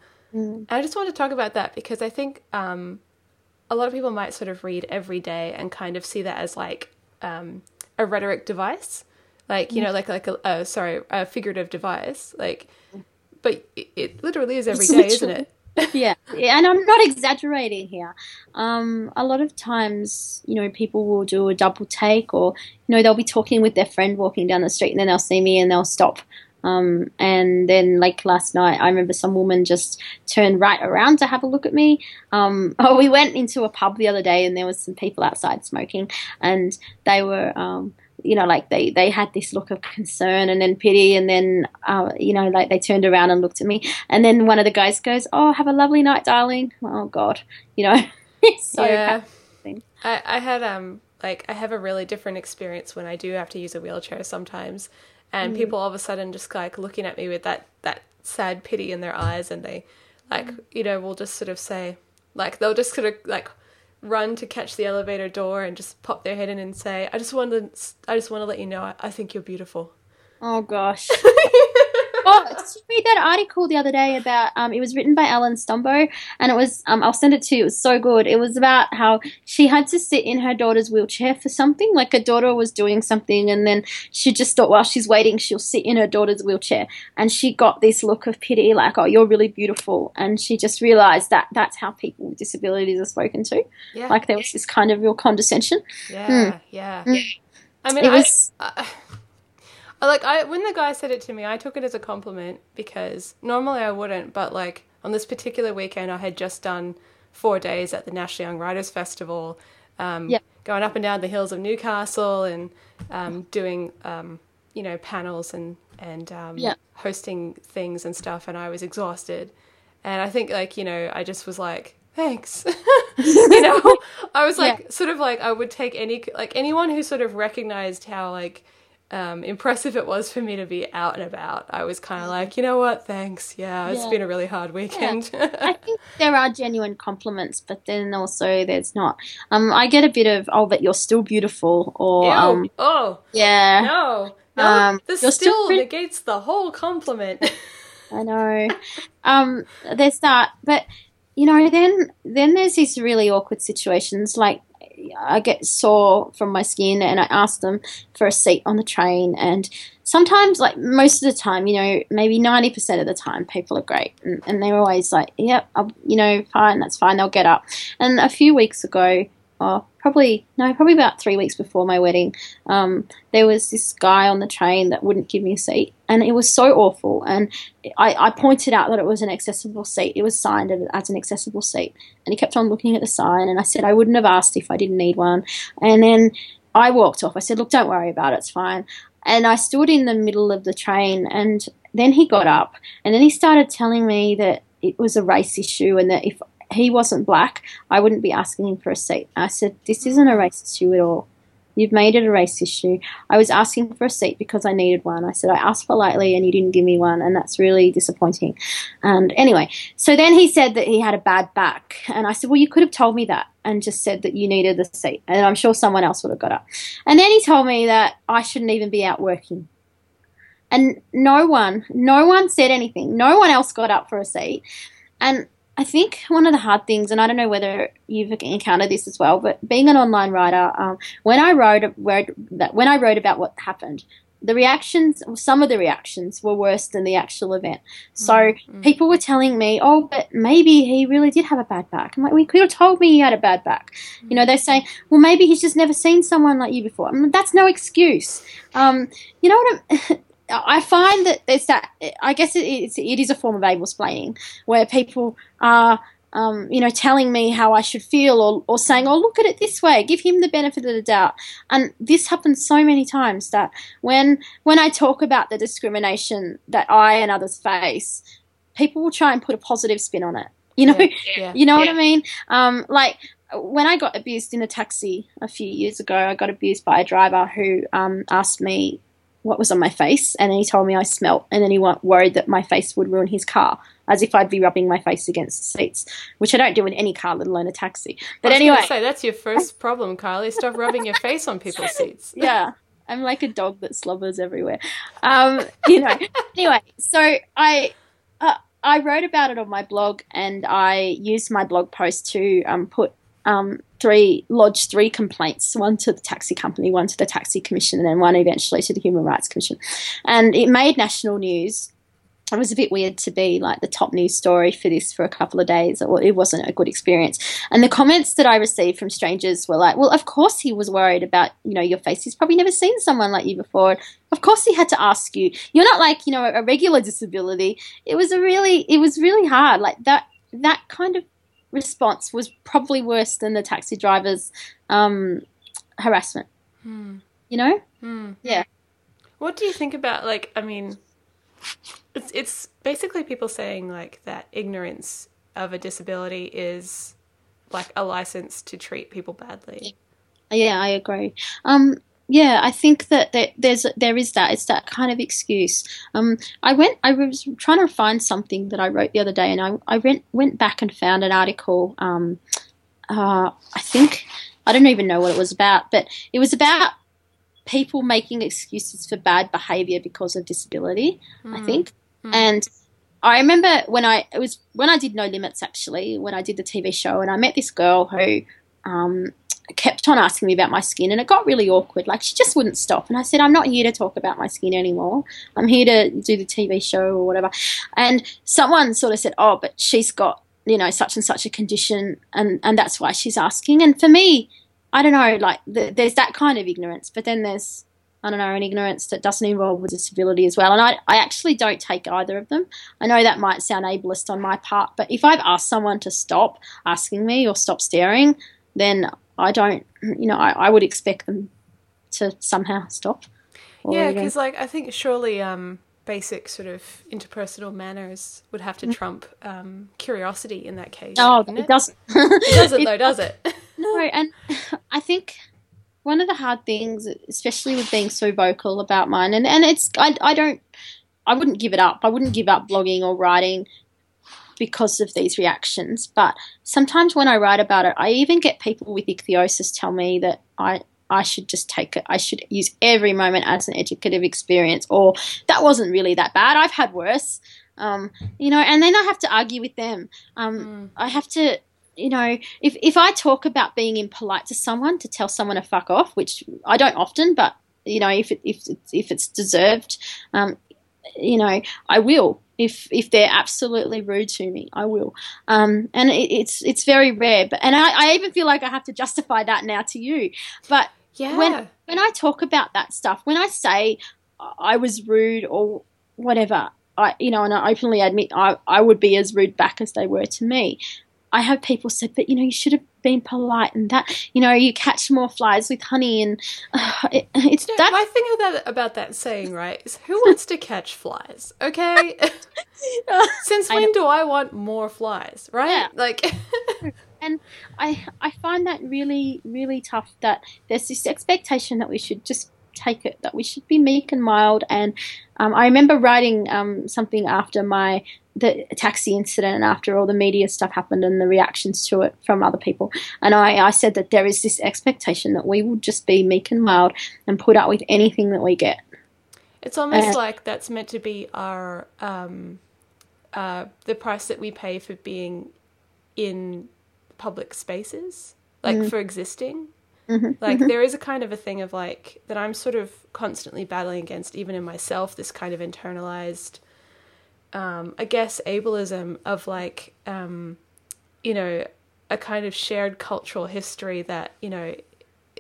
And I just want to talk about that because I think um, a lot of people might sort of read every day and kind of see that as like um, a rhetoric device, like you know, like like a uh, sorry, a figurative device, like. But it, it literally is every It's day, isn't it? Yeah. and I'm not exaggerating here. Um, a lot of times, you know, people will do a double take, or you know, they'll be talking with their friend walking down the street, and then they'll see me and they'll stop. Um, and then, like last night, I remember some woman just turned right around to have a look at me. Um, oh, we went into a pub the other day, and there was some people outside smoking, and they were. You know, like they, they had this look of concern and then pity, and then, uh, you know, like they turned around and looked at me, and then one of the guys goes, "Oh, have a lovely night, darling." Oh God, you know, it's so yeah. I, I had um like I have a really different experience when I do have to use a wheelchair sometimes, and Mm. people all of a sudden just like looking at me with that that sad pity in their eyes, and they like Mm. you know will just sort of say like they'll just sort of like run to catch the elevator door and just pop their head in and say I just want to, I just want to let you know I, I think you're beautiful. Oh gosh. oh, did you read that article the other day about? Um, it was written by Ellen Stumbo, and it was. Um, I'll send it to you. It was so good. It was about how she had to sit in her daughter's wheelchair for something. Like her daughter was doing something, and then she just thought while she's waiting, she'll sit in her daughter's wheelchair, and she got this look of pity, like, "Oh, you're really beautiful," and she just realized that that's how people with disabilities are spoken to. Yeah, Like there was this kind of real condescension. yeah, yeah. Mm. I mean, It I- was. I, I like I when the guy said it to me, I took it as a compliment because normally I wouldn't, but like on this particular weekend, I had just done four days at the National Young Writers Festival, um, Yep. going up and down the hills of Newcastle and um, doing um, you know panels and and um, Yeah. hosting things and stuff, and I was exhausted, and I think like you know I just was like thanks you know i was like sort of like i would take any like anyone who sort of recognized how like um, impressive it was for me to be out and about i was kind of like you know what thanks yeah it's Yeah. been a really hard weekend I think there are genuine compliments, but then also there's not. Um, I get a bit of oh, but you're still beautiful, or Ew. um, oh yeah, no no Um, this still still pretty- negates the whole compliment I know. Um, there's that, but you know, then then there's these really awkward situations. Like I get sore from my skin, and I ask them for a seat on the train. And sometimes, like most of the time, you know, maybe ninety percent of the time, people are great, and, and they're always like, "Yep, I'll, you know, fine, that's fine." They'll get up. And a few weeks ago. Oh, probably no, probably about three weeks before my wedding. Um, there was this guy on the train that wouldn't give me a seat, and it was so awful. And I, I pointed out that it was an accessible seat. It was signed as an accessible seat. And he kept on looking at the sign. And I said, I wouldn't have asked if I didn't need one. And then I walked off. I said, Look, don't worry about it. It's fine. And I stood in the middle of the train. And then he got up. And then he started telling me that it was a race issue and that if he wasn't black, I wouldn't be asking him for a seat. I said, This isn't a race issue at all. You've made it a race issue. I was asking for a seat because I needed one. I said, I asked politely and you didn't give me one, and that's really disappointing. And anyway, so then he said that he had a bad back. And I said, Well, you could have told me that and just said that you needed a seat. And I'm sure someone else would have got up. And then he told me that I shouldn't even be out working. And no one, no one said anything. No one else got up for a seat. And I think one of the hard things, and I don't know whether you've encountered this as well, but being an online writer, um, when I wrote, wrote when I wrote about what happened, the reactions, some of the reactions were worse than the actual event. So mm-hmm. people were telling me, oh, but maybe he really did have a bad back. I'm like, we could have told me he had a bad back. Mm-hmm. You know, they're saying, well, maybe he's just never seen someone like you before. I mean, that's no excuse. Um, you know what I'm. I find that there's that. I guess it is, it is a form of able explaining where people are um, you know, telling me how I should feel or, or saying, oh, look at it this way, give him the benefit of the doubt. And this happens so many times that when, when I talk about the discrimination that I and others face, people will try and put a positive spin on it. You know, yeah, yeah, you know yeah. what I mean? Um, like when I got abused in a taxi a few years ago, I got abused by a driver who um, asked me what was on my face, and then he told me I smelt, and then he worried that my face would ruin his car, as if I'd be rubbing my face against the seats, which I don't do in any car, let alone a taxi. But anyway, say that's your first problem, Kylie. Stop rubbing your face on people's seats. Yeah. I'm like a dog that slobbers everywhere. Um, you know. anyway, so I uh, I wrote about it on my blog, and I used my blog post to um, put um, three lodged three complaints one to the taxi company one to the taxi commission and then one eventually to the human rights commission and it made national news it was a bit weird to be like the top news story for this for a couple of days. It wasn't a good experience. And the comments that I received from strangers were like, well, of course he was worried about, you know, your face. He's probably never seen someone like you before. Of course he had to ask you. You're not like, you know, a regular disability. It was a really, it was really hard. Like that, that kind of response was probably worse than the taxi driver's um, harassment. Hmm. You know? Hmm. Yeah. What do you think about like? I mean, it's it's basically people saying like that ignorance of a disability is like a license to treat people badly. Yeah, I agree. Um, yeah, I think that there, there's there is that it's that kind of excuse. Um, I went I was trying to find something that I wrote the other day, and I I went went back and found an article. Um, uh, I think I don't even know what it was about, but it was about people making excuses for bad behavior because of disability. Mm. I hmm. think, mm. and I remember when I it was when I did No Limits actually when I did the TV show, and I met this girl who. Um, kept on asking me about my skin and it got really awkward. Like she just wouldn't stop. And I said, I'm not here to talk about my skin anymore. I'm here to do the TV show or whatever. And someone sort of said, Oh, but she's got, you know, such and such a condition and, and that's why she's asking. And for me, I don't know, like the, there's that kind of ignorance, but then there's, I don't know, an ignorance that doesn't involve a disability as well. And I, I actually don't take either of them. I know that might sound ableist on my part, but if I've asked someone to stop asking me or stop staring, then I don't, you know, I, I would expect them to somehow stop. Yeah, because like I think surely um, basic sort of interpersonal manners would have to mm. trump um, curiosity in that case. Oh, it, it doesn't. it doesn't though, does it? no, and I think one of the hard things, especially with being so vocal about mine, and, and it's I, I don't I wouldn't give it up. I wouldn't give up blogging or writing because of these reactions. But sometimes when I write about it, I even get people with ichthyosis tell me that I I should just take it. I should use every moment as an educative experience, or that wasn't really that bad. I've had worse, um, you know. And then I have to argue with them. Um, mm. I have to, you know, if if I talk about being impolite to someone to tell someone to fuck off, which I don't often, but you know, if it, if if it's deserved, um, you know, I will if if they're absolutely rude to me, I will. Um, and it, it's it's very rare. But and I, I even feel like I have to justify that now to you. But yeah. when when I talk about that stuff, when I say I was rude or whatever, I you know, and I openly admit I I would be as rude back as they were to me. I have people say, but you know, you should have been polite and that, you know, you catch more flies with honey and uh, it, it's you know, that. My thing about, about that saying, right, is who wants to catch flies? Okay. Since when I do I want more flies, right? Yeah. Like. and I I find that really really tough that there's this expectation that we should just take it that we should be meek and mild and um, I remember writing um, something after my the taxi incident and after all the media stuff happened and the reactions to it from other people. And I, I said that there is this expectation that we will just be meek and mild and put up with anything that we get. It's almost like that's meant to be our um, uh, the price that we pay for being in public spaces, like Mm. for existing. hmm Like there is a kind of a thing of like that I'm sort of constantly battling against, even in myself. This kind of internalized, um, I guess, ableism of like, um, you know, a kind of shared cultural history that you know,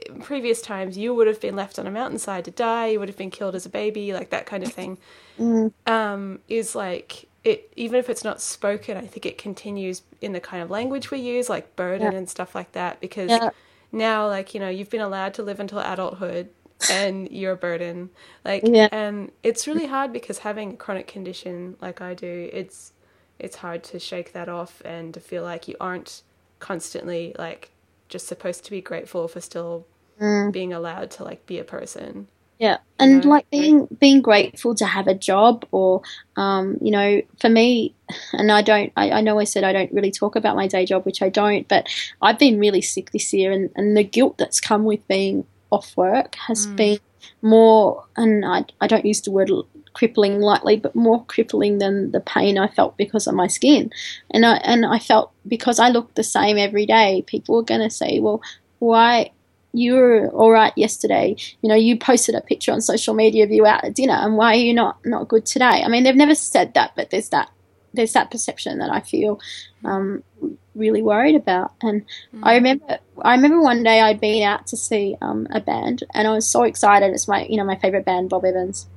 in previous times you would have been left on a mountainside to die, you would have been killed as a baby, like that kind of thing. Mm. Um, is like it even if it's not spoken, I think it continues in the kind of language we use, like burden Yeah. and stuff like that, because Yeah. now like you know you've been allowed to live until adulthood and you're burden like Yeah. and it's really hard because having a chronic condition like i do it's it's hard to shake that off and to feel like you aren't constantly like just supposed to be grateful for still Mm. being allowed to like be a person Yeah, and know? like being being grateful to have a job, or um, you know, for me, and I don't, I, I know I said I don't really talk about my day job, which I don't, but I've been really sick this year, and and the guilt that's come with being off work has Mm. been more, and I I don't use the word crippling lightly, but more crippling than the pain I felt because of my skin, and I and I felt because I looked the same every day, people were gonna say, well, why you were all right yesterday. You know, you posted a picture on social media of you out at dinner, and why are you not not good today? I mean, they've never said that, but there's that there's that perception that I feel um, really worried about. And I remember I remember one day I'd been out to see um, a band, and I was so excited. It's my you know my favorite band, Bob Evans.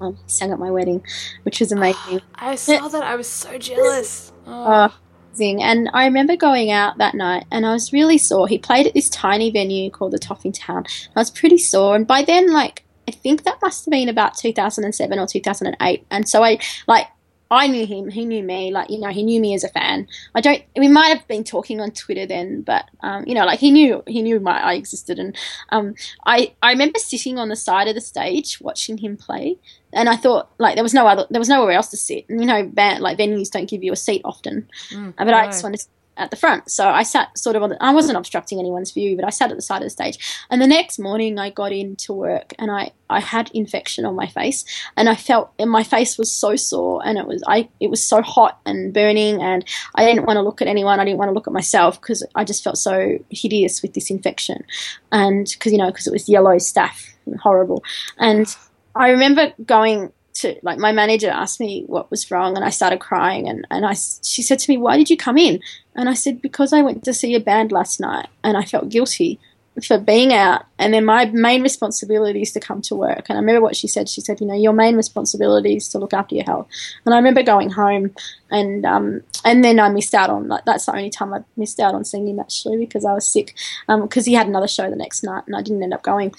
Um, he sang at my wedding, which was amazing. i saw that i was so jealous oh, amazing. And I remember going out that night and I was really sore. He played at this tiny venue called the Toff in Town. I was pretty sore. And by then, like, I think that must have been about 2007 or 2008. And so I, like, I knew him. He knew me. Like, you know, he knew me as a fan. I don't, we might have been talking on Twitter then, but, um, you know, like he knew, he knew my, I existed. And, um, I, I remember sitting on the side of the stage watching him play. And I thought, like, there was no other, there was nowhere else to sit. And, you know, band, like, venues don't give you a seat often. mm, but I just wanted to at the front. So I sat sort of on the, I wasn't obstructing anyone's view, but I sat at the side of the stage. And the next morning I got into work and I, I had infection on my face and I felt and my face was so sore and it was I it was so hot and burning and I didn't want to look at anyone. I didn't want to look at myself because I just felt so hideous with this infection. And because you know because it was yellow staph, horrible. And I remember going to like my manager asked me what was wrong and I started crying and, and I she said to me why did you come in? And I said because I went to see a band last night and I felt guilty for being out and then my main responsibility is to come to work. And I remember what she said. She said you know your main responsibility is to look after your health. And I remember going home and um and then I missed out on like that's the only time I missed out on seeing him actually because I was sick um because he had another show the next night and I didn't end up going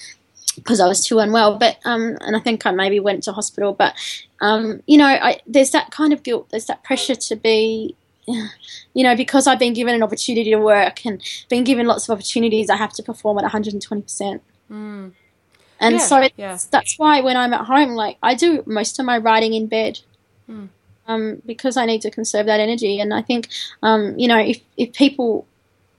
because I was too unwell. But um, and I think I maybe went to hospital. But um, you know, I, there's that kind of guilt. There's that pressure to be, you know, because I've been given an opportunity to work and been given lots of opportunities. I have to perform at 120 percent. Mm. And Yeah, so yeah. that's why when I'm at home, like I do most of my writing in bed. Mm. Um, because I need to conserve that energy, and I think, um, you know, if if people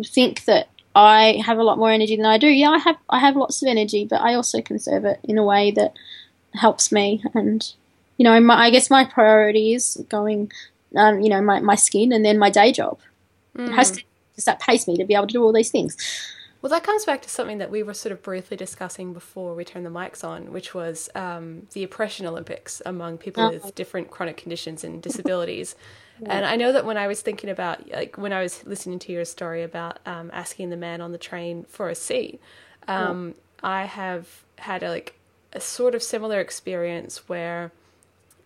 think that I have a lot more energy than I do, yeah, I have I have lots of energy, but I also conserve it in a way that helps me. And you know, my, I guess my priority is going, um, you know, my my skin, and then my day job. It has to because that pays me to be able to do all these things. Well, that comes back to something that we were sort of briefly discussing before we turned the mics on, which was um, the oppression Olympics among people Oh. with different chronic conditions and disabilities. And I know that when I was thinking about, like, when I was listening to your story about um, asking the man on the train for a seat, um, I have had a, like a sort of similar experience where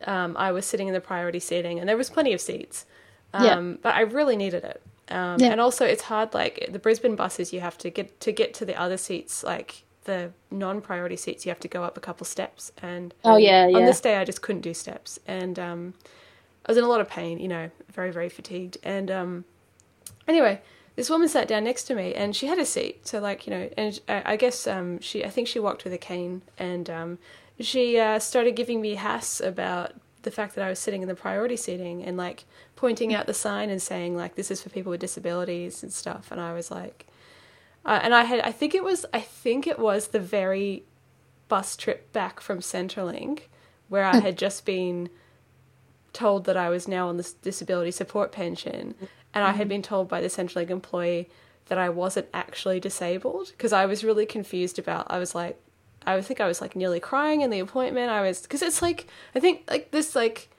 um, I was sitting in the priority seating and there was plenty of seats, um, Yeah. but I really needed it. Um, Yeah. And also, it's hard. Like the Brisbane buses, you have to get to get to the other seats, like the non-priority seats. You have to go up a couple steps. And Oh, yeah, on yeah. this day, I just couldn't do steps, and um, I was in a lot of pain. You know, very very fatigued. And um, anyway, this woman sat down next to me, and she had a seat. So like you know, and I, I guess um, she I think she walked with a cane, and um, she uh, started giving me hass about the fact that I was sitting in the priority seating and like pointing out the sign and saying like this is for people with disabilities and stuff. And I was like, uh, and I had I think it was I think it was the very bus trip back from Centrelink where I had just been told that I was now on this disability support pension and I had been told by the Centrelink employee that I wasn't actually disabled because I was really confused about. I was like, I think I was like nearly crying in the appointment. I was because it's like I think like this like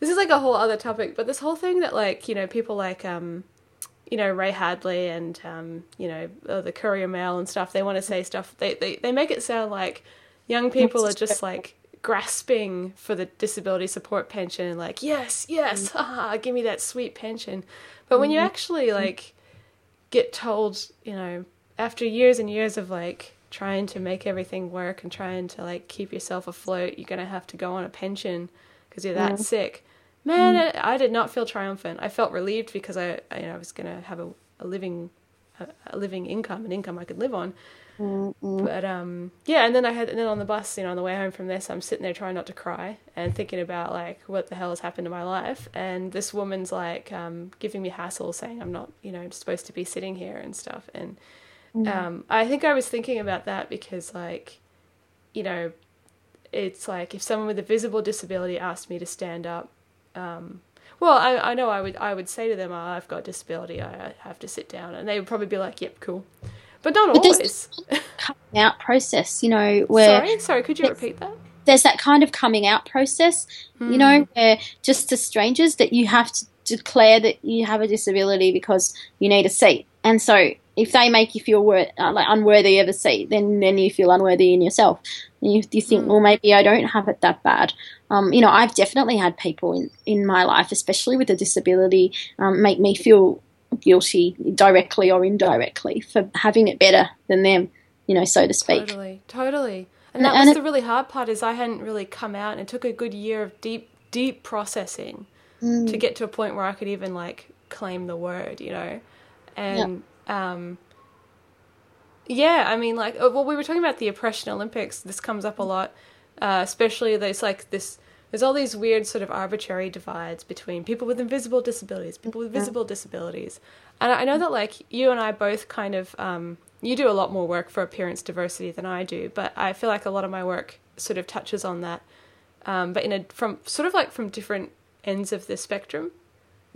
this is like a whole other topic, but this whole thing that like you know people like um you know Ray Hadley and um you know uh, the Courier Mail and stuff. They want to say stuff. They they they make it sound like young people are just like grasping for the disability support pension and like yes yes mm. haha, give me that sweet pension. But when you mm-hmm. actually mm-hmm. like get told you know after years and years of like trying to make everything work and trying to like keep yourself afloat you're going to have to go on a pension because you're that mm. sick. Man mm. I, I did not feel triumphant. I felt relieved because i, I, you know, I was going to have a, a living a, a living income an income i could live on but um, yeah, and then I had, and then on the bus, you know, on the way home from this, I'm sitting there trying not to cry and thinking about like what the hell has happened to my life. And this woman's like um, giving me hassle, saying I'm not, you know, supposed to be sitting here and stuff. And um, I think I was thinking about that because like, you know, it's like if someone with a visible disability asked me to stand up, um, well, I, I know I would I would say to them, oh, I've got a disability, I have to sit down, and they would probably be like, Yep, cool. But not But always. coming out process, you know, where Sorry, sorry. Could you repeat that? there's that kind of coming out process, you know, where just to strangers that you have to declare that you have a disability because you need a seat. And so if they make you feel wor- uh, like unworthy of a seat, then then you feel unworthy in yourself. And you, you think, well, maybe I don't have it that bad. Um, you know, I've definitely had people in, in my life, especially with a disability, um, make me feel guilty directly or indirectly for having it better than them, you know, so to speak. Totally, totally. And And- that and was it- the really hard part is I hadn't really come out, and it took a good year of deep, deep processing Mm. to get to a point where I could even like claim the word, you know, and um, yeah, I mean, like, uh, well, we were talking about the oppression Olympics. This comes up a lot, uh, especially there's like this. There's all these weird sort of arbitrary divides between people with invisible disabilities, people with visible disabilities, and I know that like you and I both kind of um, you do a lot more work for appearance diversity than I do, but I feel like a lot of my work sort of touches on that, um, but in a from sort of like from different ends of the spectrum.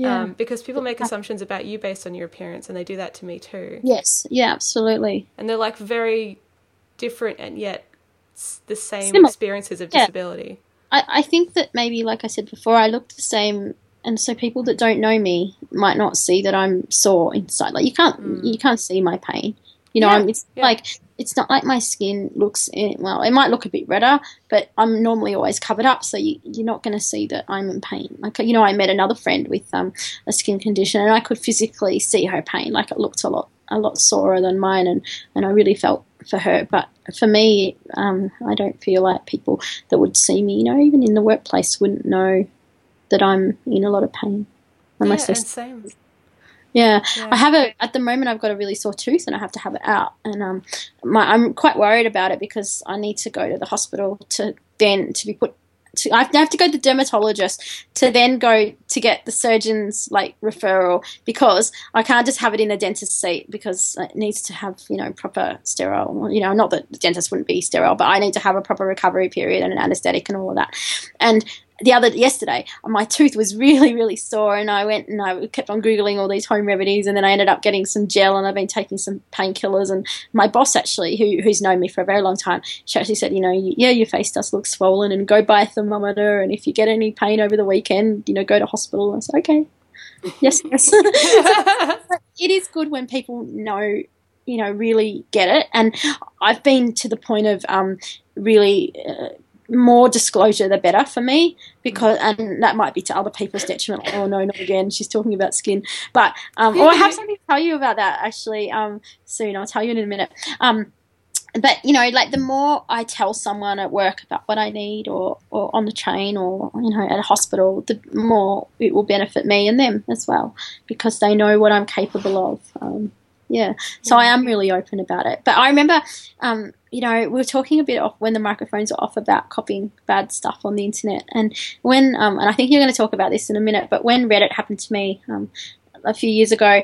Um, because people make assumptions about you based on your appearance, and they do that to me too. yes. Yeah. Absolutely. And they're like very different and yet the same Similar. experiences of Yeah. I, I think that maybe, like I said before, I look the same, and so people that don't know me might not see that I'm sore inside. Like you can't, you can't see my pain. You know, Yeah, I'm, it's yeah. like it's not like my skin looks. Well, it might look a bit redder, but I'm normally always covered up, so you, you're not going to see that I'm in pain. Like you know, I met another friend with um, a skin condition, and I could physically see her pain. Like it looked a lot, a lot sorer than mine, and and I really felt for her. But for me, um, I don't feel like people that would see me, you know, even in the workplace, wouldn't know that I'm in a lot of pain. Unless yeah, same. yeah. Yeah. I have a at the moment I've got a really sore tooth and I have to have it out and um my I'm quite worried about it because I need to go to the hospital to then to be put to I have to go to the dermatologist to then go to get the surgeon's like referral because I can't just have it in a dentist seat because it needs to have you know proper sterile you know not that the dentist wouldn't be sterile but I need to have a proper recovery period and an anesthetic and all of that. And the other yesterday my tooth was really really sore and i went and i kept on googling all these home remedies and then i ended up getting some gel and i've been taking some painkillers and my boss actually who, who's known me for a very long time she actually said you know yeah your face does look swollen and go buy a thermometer and if you get any pain over the weekend you know go to hospital. I said okay. Yes yes. It is good when people know you know really get it and i've been to the point of um really uh, more disclosure the better for me because and that might be to other people's detriment oh no not again she's talking about skin. But um or i have something to tell you about that actually um soon i'll tell you in a minute. Um but you know like the more i tell someone at work about what i need or or on the train or you know at a hospital the more it will benefit me and them as well because they know what i'm capable of um yeah so i am really open about it but i remember um you know we were talking a bit off when the microphones are off about copying bad stuff on the internet and when um and i think you're going to talk about this in a minute but when reddit happened to me um a few years ago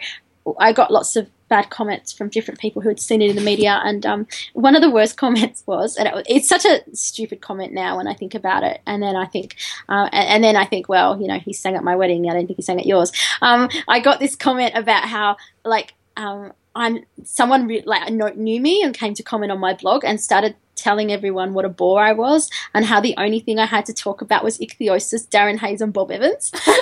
i got lots of bad comments from different people who had seen it in the media. And um, one of the worst comments was, and it, it's such a stupid comment now when I think about it. And then I think, uh, and, and, then I think, well, you know, he sang at my wedding. I don't think he sang at yours. Um, I got this comment about how like um, I'm someone re- like knew me and came to comment on my blog and started telling everyone what a bore I was and how the only thing I had to talk about was ichthyosis, Darren Hayes, and Bob Evans. and,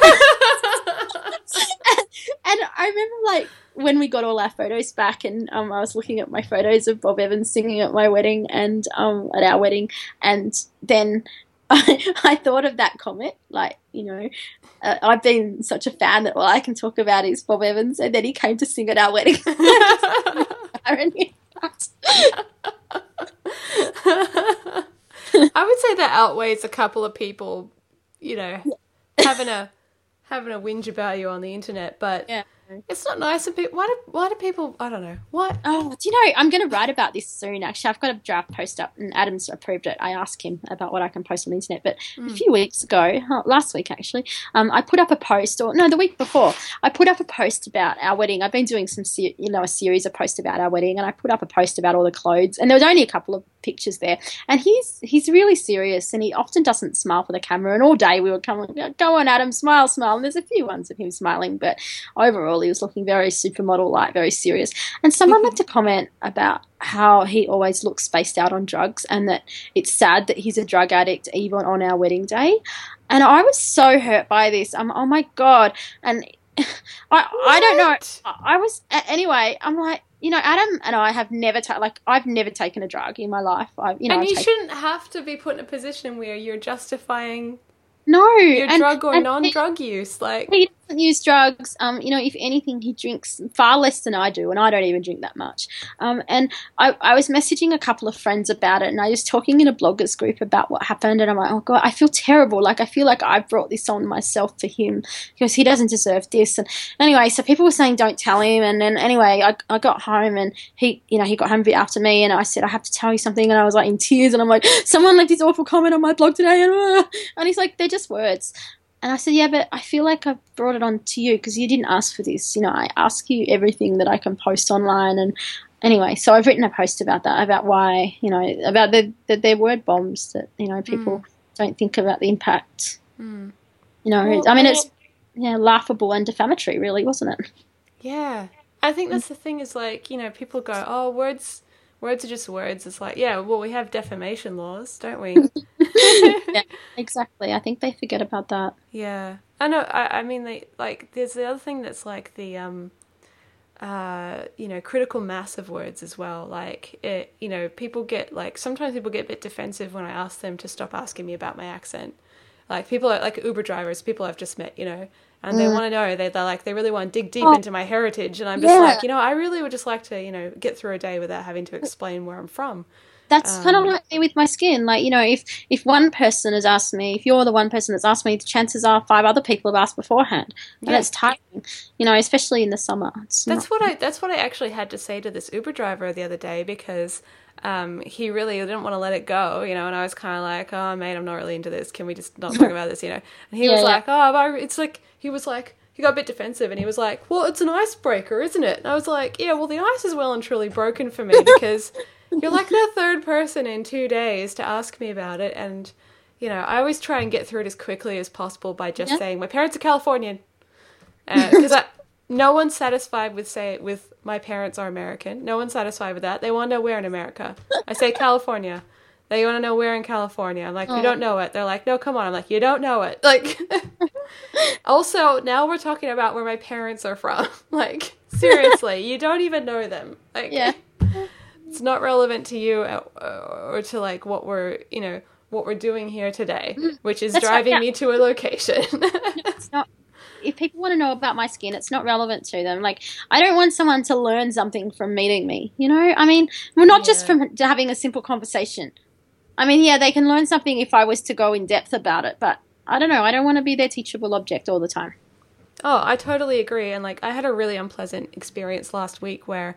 and I remember like when we got all our photos back, and um, I was looking at my photos of Bob Evans singing at my wedding and um, at our wedding, and then I, I, thought of that comment, like you know, uh, I've been such a fan that all I can talk about is Bob Evans, and then he came to sing at our wedding. I would say that outweighs a couple of people, you know, having a having a whinge about you on the internet, but yeah. It's not nice of people. Why do why do people? I don't know. What? Oh, do you know? I'm going to write about this soon. Actually, I've got a draft post up, and Adam's approved it. I asked him about what I can post on the internet, but mm. a hmm. few weeks ago, last week actually, um, I put up a post, or no, the week before, I put up a post about our wedding. I've been doing some, you know, a series of posts about our wedding, and I put up a post about all the clothes, and there was only a couple of pictures there, and he's he's really serious, and he often doesn't smile for the camera. And all day we were coming, go on, Adam, smile, smile. And there's a few ones of him smiling, but overall he was looking very supermodel like, very serious. And someone mm-hmm. left a comment about how he always looks spaced out on drugs and that it's sad that he's a drug addict even on our wedding day. And I was so hurt by this. I'm, oh my God. And I, I don't know. I was, anyway, I'm like, you know, Adam and I have never ta- like I've never taken a drug in my life. I've, you know, and I've you taken- shouldn't have to be put in a position where you're justifying no your and, drug or non-drug use. Like he doesn't use drugs. Um, you know, if anything, he drinks far less than I do, and I don't even drink that much. Um, and I, I was messaging a couple of friends about it, and I was talking in a bloggers group about what happened, and I'm like, oh god, I feel terrible. Like I feel like I brought this on myself for him because he doesn't deserve this. And anyway, so people were saying don't tell him, and then anyway, I, I got home, and he, you know, he got home a bit after me, and I said I have to tell you something, and I was like in tears, and I'm like, someone left this awful comment on my blog today, and uh, and he's like, they're just words. And I said, Yeah, but I feel like I've brought it on to you because you didn't ask for this. You know, I ask you everything that I can post online. And anyway, so I've written a post about that, about why, you know, about the, the their word bombs that, you know, people mm. don't think about the impact. Mm. You know, well, I mean, it's yeah, laughable and defamatory, really, wasn't it? Yeah. I think that's the thing is like, you know, people go, oh, words words are just words. It's like, yeah, well, we have defamation laws, don't we? yeah, exactly. I think they forget about that. Yeah, I know. I, I mean, they like. There's the other thing that's like the um, uh, you know, critical mass of words as well. Like, it, you know, people get like sometimes people get a bit defensive when I ask them to stop asking me about my accent. Like people are like Uber drivers, people I've just met, you know, and mm. they want to know they, they're like they really want to dig deep oh. into my heritage and i'm just yeah. like you know i really would just like to you know get through a day without having to explain where i'm from that's um, kind of like me with my skin like you know if if one person has asked me if you're the one person that's asked me the chances are five other people have asked beforehand and yeah. it's tiring you know especially in the summer it's that's not- what i that's what i actually had to say to this uber driver the other day because um, he really didn't want to let it go, you know, and I was kind of like, oh, mate, I'm not really into this. Can we just not talk about this, you know? And he yeah, was yeah. like, oh, it's like, he was like, he got a bit defensive and he was like, well, it's an icebreaker, isn't it? And I was like, yeah, well, the ice is well and truly broken for me because you're like the third person in two days to ask me about it. And, you know, I always try and get through it as quickly as possible by just yeah. saying, my parents are Californian. Because uh, no one's satisfied with say with my parents are American. No one's satisfied with that. They want to know where in America. I say California. They want to know where in California. I'm like, oh. you don't know it. They're like, no, come on. I'm like, you don't know it. Like, also now we're talking about where my parents are from. like, seriously, you don't even know them. Like, yeah, it's not relevant to you uh, or to like what we're you know what we're doing here today, mm. which is That's driving not, yeah. me to a location. it's not if people want to know about my skin, it's not relevant to them. Like, I don't want someone to learn something from meeting me. You know, I mean, we're not yeah. just from having a simple conversation. I mean, yeah, they can learn something if I was to go in depth about it, but I don't know. I don't want to be their teachable object all the time. Oh, I totally agree. And like, I had a really unpleasant experience last week where,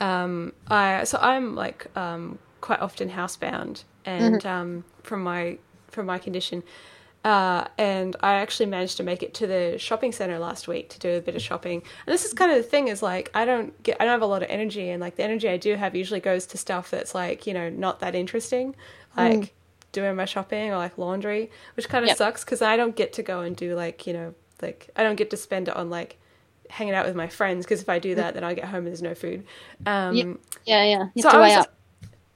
um, I so I'm like um, quite often housebound, and mm-hmm. um, from my from my condition, Uh, and I actually managed to make it to the shopping center last week to do a bit of shopping. And this is kind of the thing is like I don't get I don't have a lot of energy, and like the energy I do have usually goes to stuff that's like you know not that interesting, like mm. doing my shopping or like laundry, which kind of yep. sucks because I don't get to go and do like you know like I don't get to spend it on like hanging out with my friends because if I do that, then I get home and there's no food. Um, yeah, yeah, yeah. You so I was,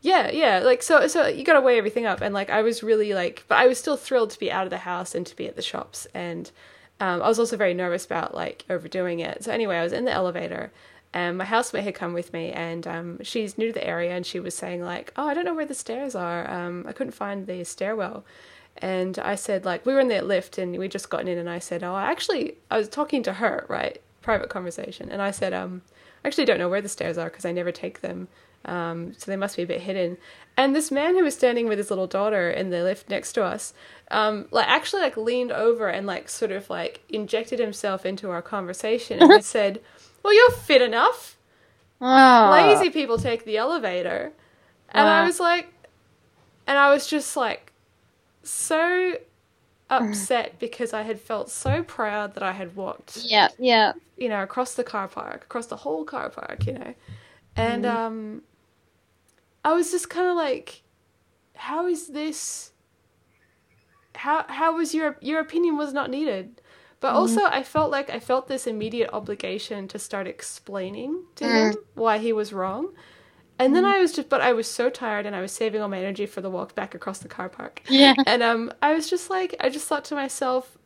yeah, yeah. Like so, so you got to weigh everything up, and like I was really like, but I was still thrilled to be out of the house and to be at the shops, and um, I was also very nervous about like overdoing it. So anyway, I was in the elevator. And my housemate had come with me, and um, she's new to the area, and she was saying like, "Oh, I don't know where the stairs are. Um, I couldn't find the stairwell." And I said like, we were in the lift, and we just gotten in, and I said, "Oh, I actually, I was talking to her, right? Private conversation. And I said, um, I actually don't know where the stairs are because I never take them. Um, so they must be a bit hidden. And this man who was standing with his little daughter in the lift next to us, um, like actually like leaned over and like sort of like injected himself into our conversation and he said, "Well, you're fit enough. Oh. Lazy people take the elevator." And I was like, and I was just like, so upset because I had felt so proud that I had walked. Yeah, yeah. You know, across the car park, across the whole car park, you know. And mm. um I was just kind of like how is this how how was your your opinion was not needed. But mm. also I felt like I felt this immediate obligation to start explaining to mm. him why he was wrong. And then mm. I was just, but I was so tired and I was saving all my energy for the walk back across the car park. Yeah. And um, I was just like, I just thought to myself,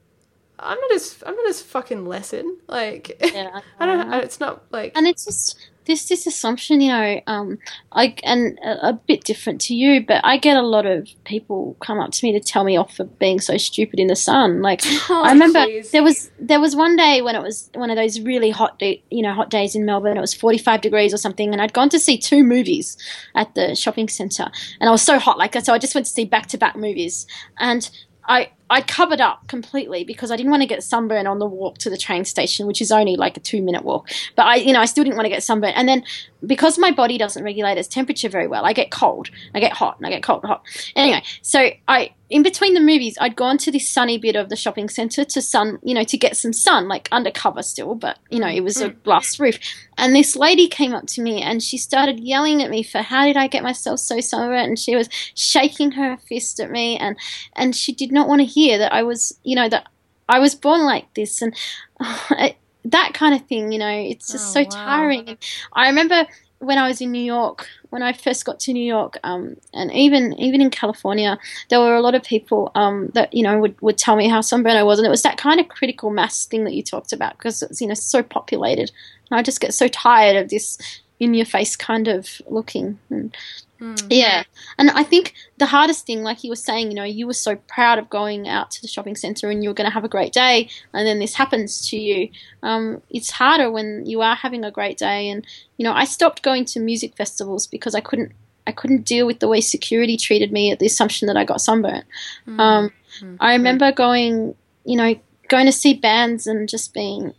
I'm not as, I'm not as fucking lesson. Like, yeah. I don't, it's not like. And it's just, this this assumption, you know, um, I and a, a, bit different to you, but I get a lot of people come up to me to tell me off for being so stupid in the sun. Like oh, I remember geez. there was there was one day when it was one of those really hot, day, you know, hot days in Melbourne. It was forty five degrees or something, and I'd gone to see two movies at the shopping centre, and I was so hot, like so I just went to see back to back movies, and I I covered up completely because I didn't want to get sunburn on the walk to the train station, which is only like a two minute walk. But I, you know, I still didn't want to get sunburn. And then because my body doesn't regulate its temperature very well, I get cold, I get hot, and I get cold, hot. Anyway, so I in between the movies, I'd gone to this sunny bit of the shopping center to sun, you know, to get some sun, like undercover still, but you know, it was a mm. glass roof. And this lady came up to me and she started yelling at me for how did I get myself so sunburnt? And she was shaking her fist at me, and and she did not want to hear that I was, you know, that I was born like this, and uh, that kind of thing. You know, it's just oh, so wow. tiring. And I remember when I was in New York, when I first got to New York, um, and even even in California, there were a lot of people um, that you know would, would tell me how sunburned I was, and it was that kind of critical mass thing that you talked about because it's you know so populated, and I just get so tired of this in your face kind of looking. And Mm. Yeah. And I think the hardest thing, like you were saying, you know, you were so proud of going out to the shopping center and you were going to have a great day, and then this happens to you. Um, it's harder when you are having a great day. And, you know, I stopped going to music festivals because I couldn't. I couldn't deal with the way security treated me at the assumption that I got sunburnt. Mm. Um, mm. I remember going, you know, going to see bands and just being,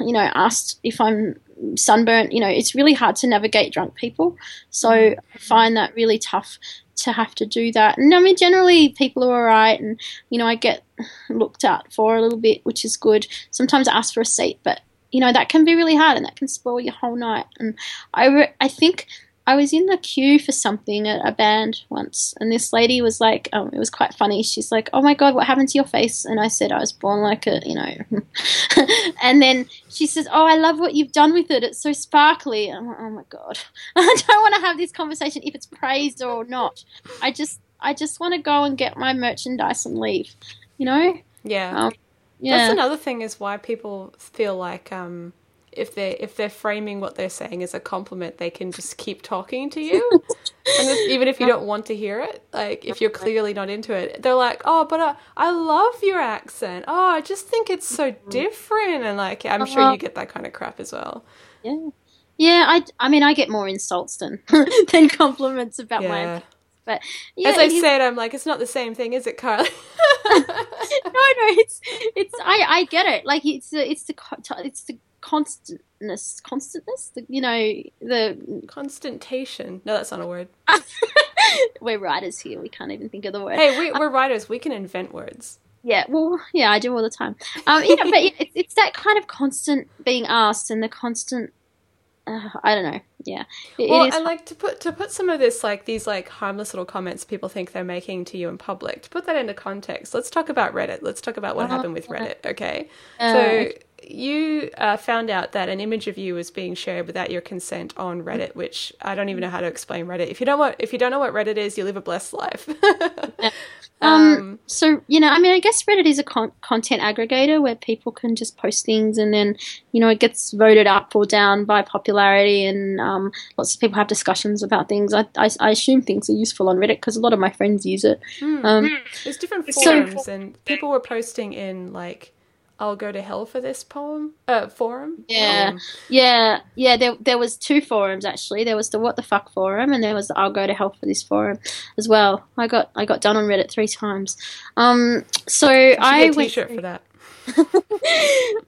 you know, asked if I'm sunburnt, you know, it's really hard to navigate drunk people. So mm. I find that really tough to have to do that. And I mean, generally people are alright, and you know, I get looked at for a little bit, which is good. Sometimes I ask for a seat, but you know, that can be really hard, and that can spoil your whole night. And I, re- I think I was in the queue for something at a band once, and this lady was like, um, it was quite funny. She's like, "Oh my god, what happened to your face?" And I said, "I was born like a, you know." and then she says, "Oh, I love what you've done with it. It's so sparkly." I'm like, "Oh my god, I don't want to have this conversation if it's praised or not. I just, I just want to go and get my merchandise and leave." You know? Yeah. Um, yeah. That's another thing is why people feel like um if they if they're framing what they're saying as a compliment, they can just keep talking to you, and if, even if you don't want to hear it, like if you're clearly not into it, they're like, "Oh, but uh, I love your accent. Oh, I just think it's so mm-hmm. different." And like, I'm sure you get that kind of crap as well. Yeah, yeah. I I mean, I get more insults than than compliments about yeah. my. But yeah, as I said, I'm like, it's not the same thing, is it, Carly? no, no, it's it's. I I get it. Like it's the it's the it's the constantness, constantness. The, you know the constantation. No, that's not a word. we're writers here. We can't even think of the word. Hey, we, we're writers. We can invent words. Yeah, well, yeah, I do all the time. Um, you know, but it's, it's that kind of constant being asked and the constant. Uh, I don't know. Yeah. It, well, it and like to put to put some of this like these like harmless little comments people think they're making to you in public. To put that into context, let's talk about Reddit. Let's talk about what uh, happened with Reddit. Okay. Uh, so you uh, found out that an image of you was being shared without your consent on Reddit, which I don't even know how to explain Reddit. If you don't what if you don't know what Reddit is, you live a blessed life. um, um, so you know, I mean, I guess Reddit is a con- content aggregator where people can just post things, and then you know it gets voted up or down by popularity, and um, lots of people have discussions about things. I, I, I assume things are useful on Reddit because a lot of my friends use it. Mm. There's different forums, so, and people were posting in like I'll go to hell for this poem uh, forum. Yeah, um, yeah, yeah. There, there was two forums actually. There was the What the Fuck forum, and there was the I'll go to hell for this forum as well. I got I got done on Reddit three times. Um, so I went t-shirt for that.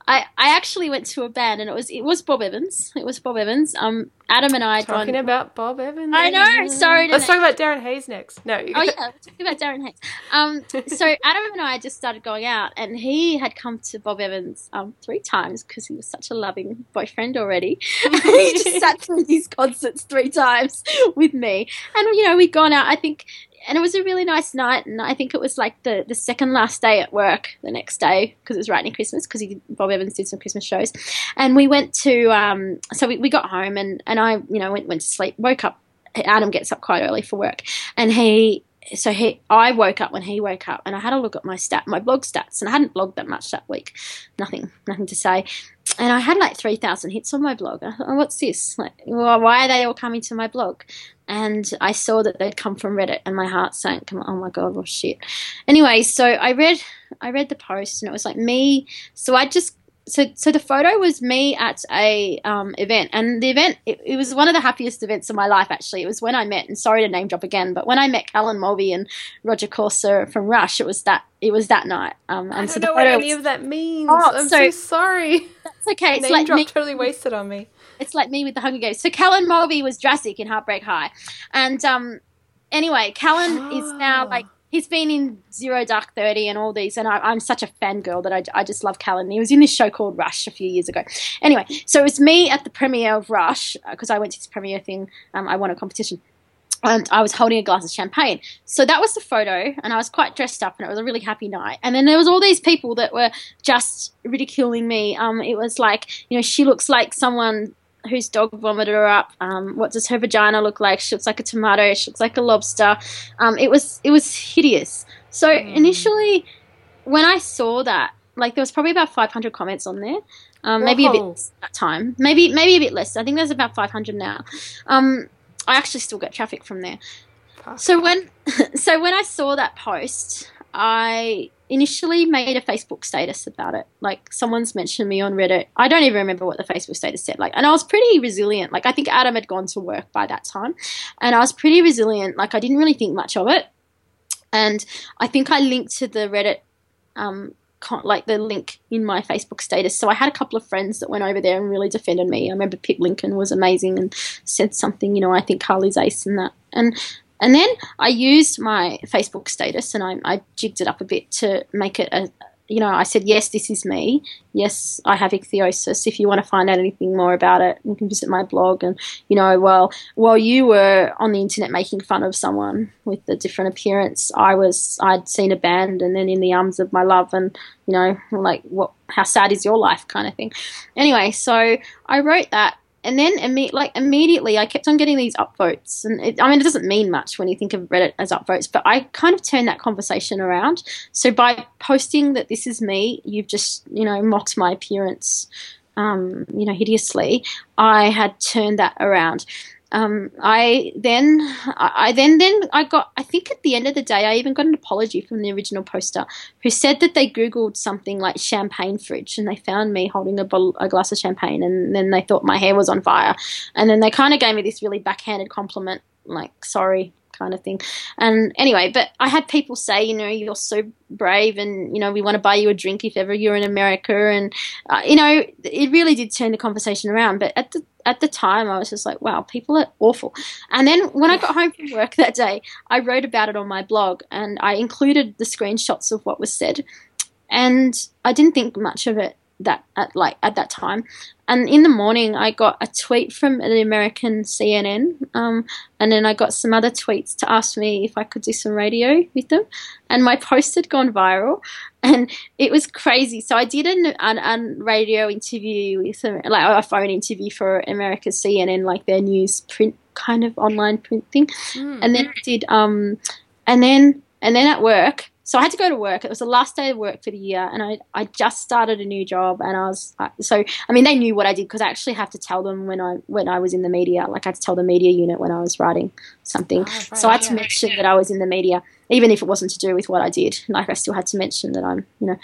I I actually went to a band and it was it was Bob Evans. It was Bob Evans. Um, Adam and I talking about Bob Evans. I know. Sorry. Let's talk about Darren Hayes next. No. oh yeah, we're talking about Darren Hayes. Um, so Adam and I just started going out, and he had come to Bob Evans um three times because he was such a loving boyfriend already. he just sat through these concerts three times with me, and you know we'd gone out. I think and it was a really nice night. And I think it was like the, the second last day at work the next day because it was right near Christmas because Bob Evans did some Christmas shows. And we went to, um, so we, we got home and, and I, you know, went, went to sleep, woke up. Adam gets up quite early for work and he, so he, I woke up when he woke up, and I had a look at my stat, my blog stats, and I hadn't blogged that much that week, nothing, nothing to say, and I had like three thousand hits on my blog. I thought, oh, what's this? Like, well, why are they all coming to my blog? and I saw that they'd come from Reddit, and my heart sank. oh my god, oh shit. Anyway, so I read I read the post, and it was like me. So I just so so the photo was me at a um, event, and the event it, it, was one of the happiest events of my life. Actually, it was when I met, and sorry to name drop again, but when I met Callan Mulvey and Rodger Corser from Rush, it was that it was that night. Um, I don't so know what any was, of that means. Oh, I'm so, so sorry. That's okay. It's name like drop me, totally wasted on me. It's like me with the Hunger Games. So Callan Mulvey was Drazic in Heartbreak High, and um, anyway, Callan is now like he's been in Zero Dark Thirty and all these, and I, am such a fangirl that I, I just love Callan. He was in this show called Rush a few years ago. Anyway, so it was me at the premiere of Rush because uh, I went to this premiere thing. Um, I won a competition. And I was holding a glass of champagne. So that was the photo, and I was quite dressed up, and it was a really happy night. And then there was all these people that were just ridiculing me. Um, it was like, you know, she looks like someone whose dog vomited her up. Um, what does her vagina look like? She looks like a tomato. She looks like a lobster. Um, it was it was hideous. So mm. initially, when I saw that, like there was probably about 500 comments on there. Um, maybe a bit less that time. Maybe maybe a bit less. I think there's about 500 now. Um, I actually still get traffic from there. So when so when I saw that post, I initially made a Facebook status about it. Like someone's mentioned me on Reddit. I don't even remember what the Facebook status said. Like, and I was pretty resilient. Like, I think Adam had gone to work by that time, and I was pretty resilient. Like, I didn't really think much of it, and I think I linked to the Reddit. Um, like the link in my Facebook status. So I had a couple of friends that went over there and really defended me. I remember Pip Lincoln was amazing and said something, you know, I think Carly's ace and that. And and then I used my Facebook status and I, I jigged it up a bit to make it a, you know, I said, yes, this is me. Yes, I have ichthyosis. If you want to find out anything more about it, you can visit my blog. And, you know, well, while you were on the internet making fun of someone with a different appearance, I was, I'd seen a band and then in the arms of my love and, you know, like, what, how sad is your life kind of thing. Anyway, so I wrote that and then imme- like immediately I kept on getting these upvotes, and it, I mean it doesn't mean much when you think of Reddit as upvotes, but I kind of turned that conversation around. So by posting that this is me, you've just you know mocked my appearance, um, you know hideously. I had turned that around um, I then, I then, then I got. I think at the end of the day, I even got an apology from the original poster, who said that they googled something like champagne fridge, and they found me holding a, bottle, a glass of champagne, and then they thought my hair was on fire, and then they kind of gave me this really backhanded compliment, like "sorry, kind of thing. And anyway, but I had people say, you know, you're so brave, and you know, we want to buy you a drink if ever you're in America, and uh, you know, it really did turn the conversation around. But at the at the time, I was just like, wow, people are awful. And then when I got home from work that day, I wrote about it on my blog, and I included the screenshots of what was said. and I didn't think much of it that at like at that time. And in the morning, I got a tweet from an American CNN, um, and then I got some other tweets to ask me if I could do some radio with them. And my post had gone viral, and it was crazy. So I did an, an, an radio interview with them, like a phone interview for America's CNN, like their news print kind of online print thing. Mm. And then I did, um, and then and then at work, so I had to go to work. It was the last day of work for the year, and I, I just started a new job. And I was so I mean they knew what I did because I actually have to tell them when I when I was in the media. Like I had to tell the media unit when I was writing something. Oh, right, so I had to mention that I was in the media, even if it wasn't to do with what I did. Like I still had to mention that I'm you know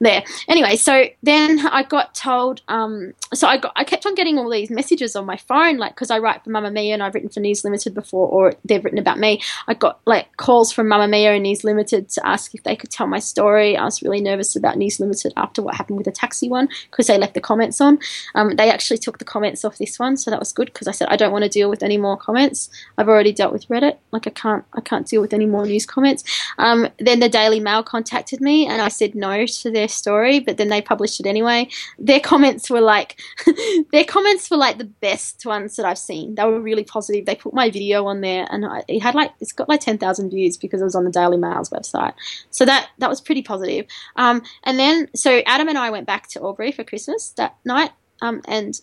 there. Anyway, so then I got told. Um, so I got I kept on getting all these messages on my phone, like because I write for Mamamia and I've written for News Limited before, or they've written about me. I got like calls from Mamamia and News Limited to ask if they could tell my story. I was really nervous about News Limited after what happened with the taxi one because they left the comments on. Um, they actually took the comments off this one, so that was good because I said I don't want to deal with any more comments. I've already dealt with Reddit. Like I can't I can't deal with any more news comments. Um, then the Daily Mail contacted me and I said no to their story, but then they published it anyway. Their comments were like, their comments were like the best ones that I've seen. They were really positive. They put my video on there, and I, it had like it's got like ten thousand views because it was on the Daily Mail's website. So that that was pretty positive. Um, and then so Adam and I went back to Albury for Christmas that night, um, and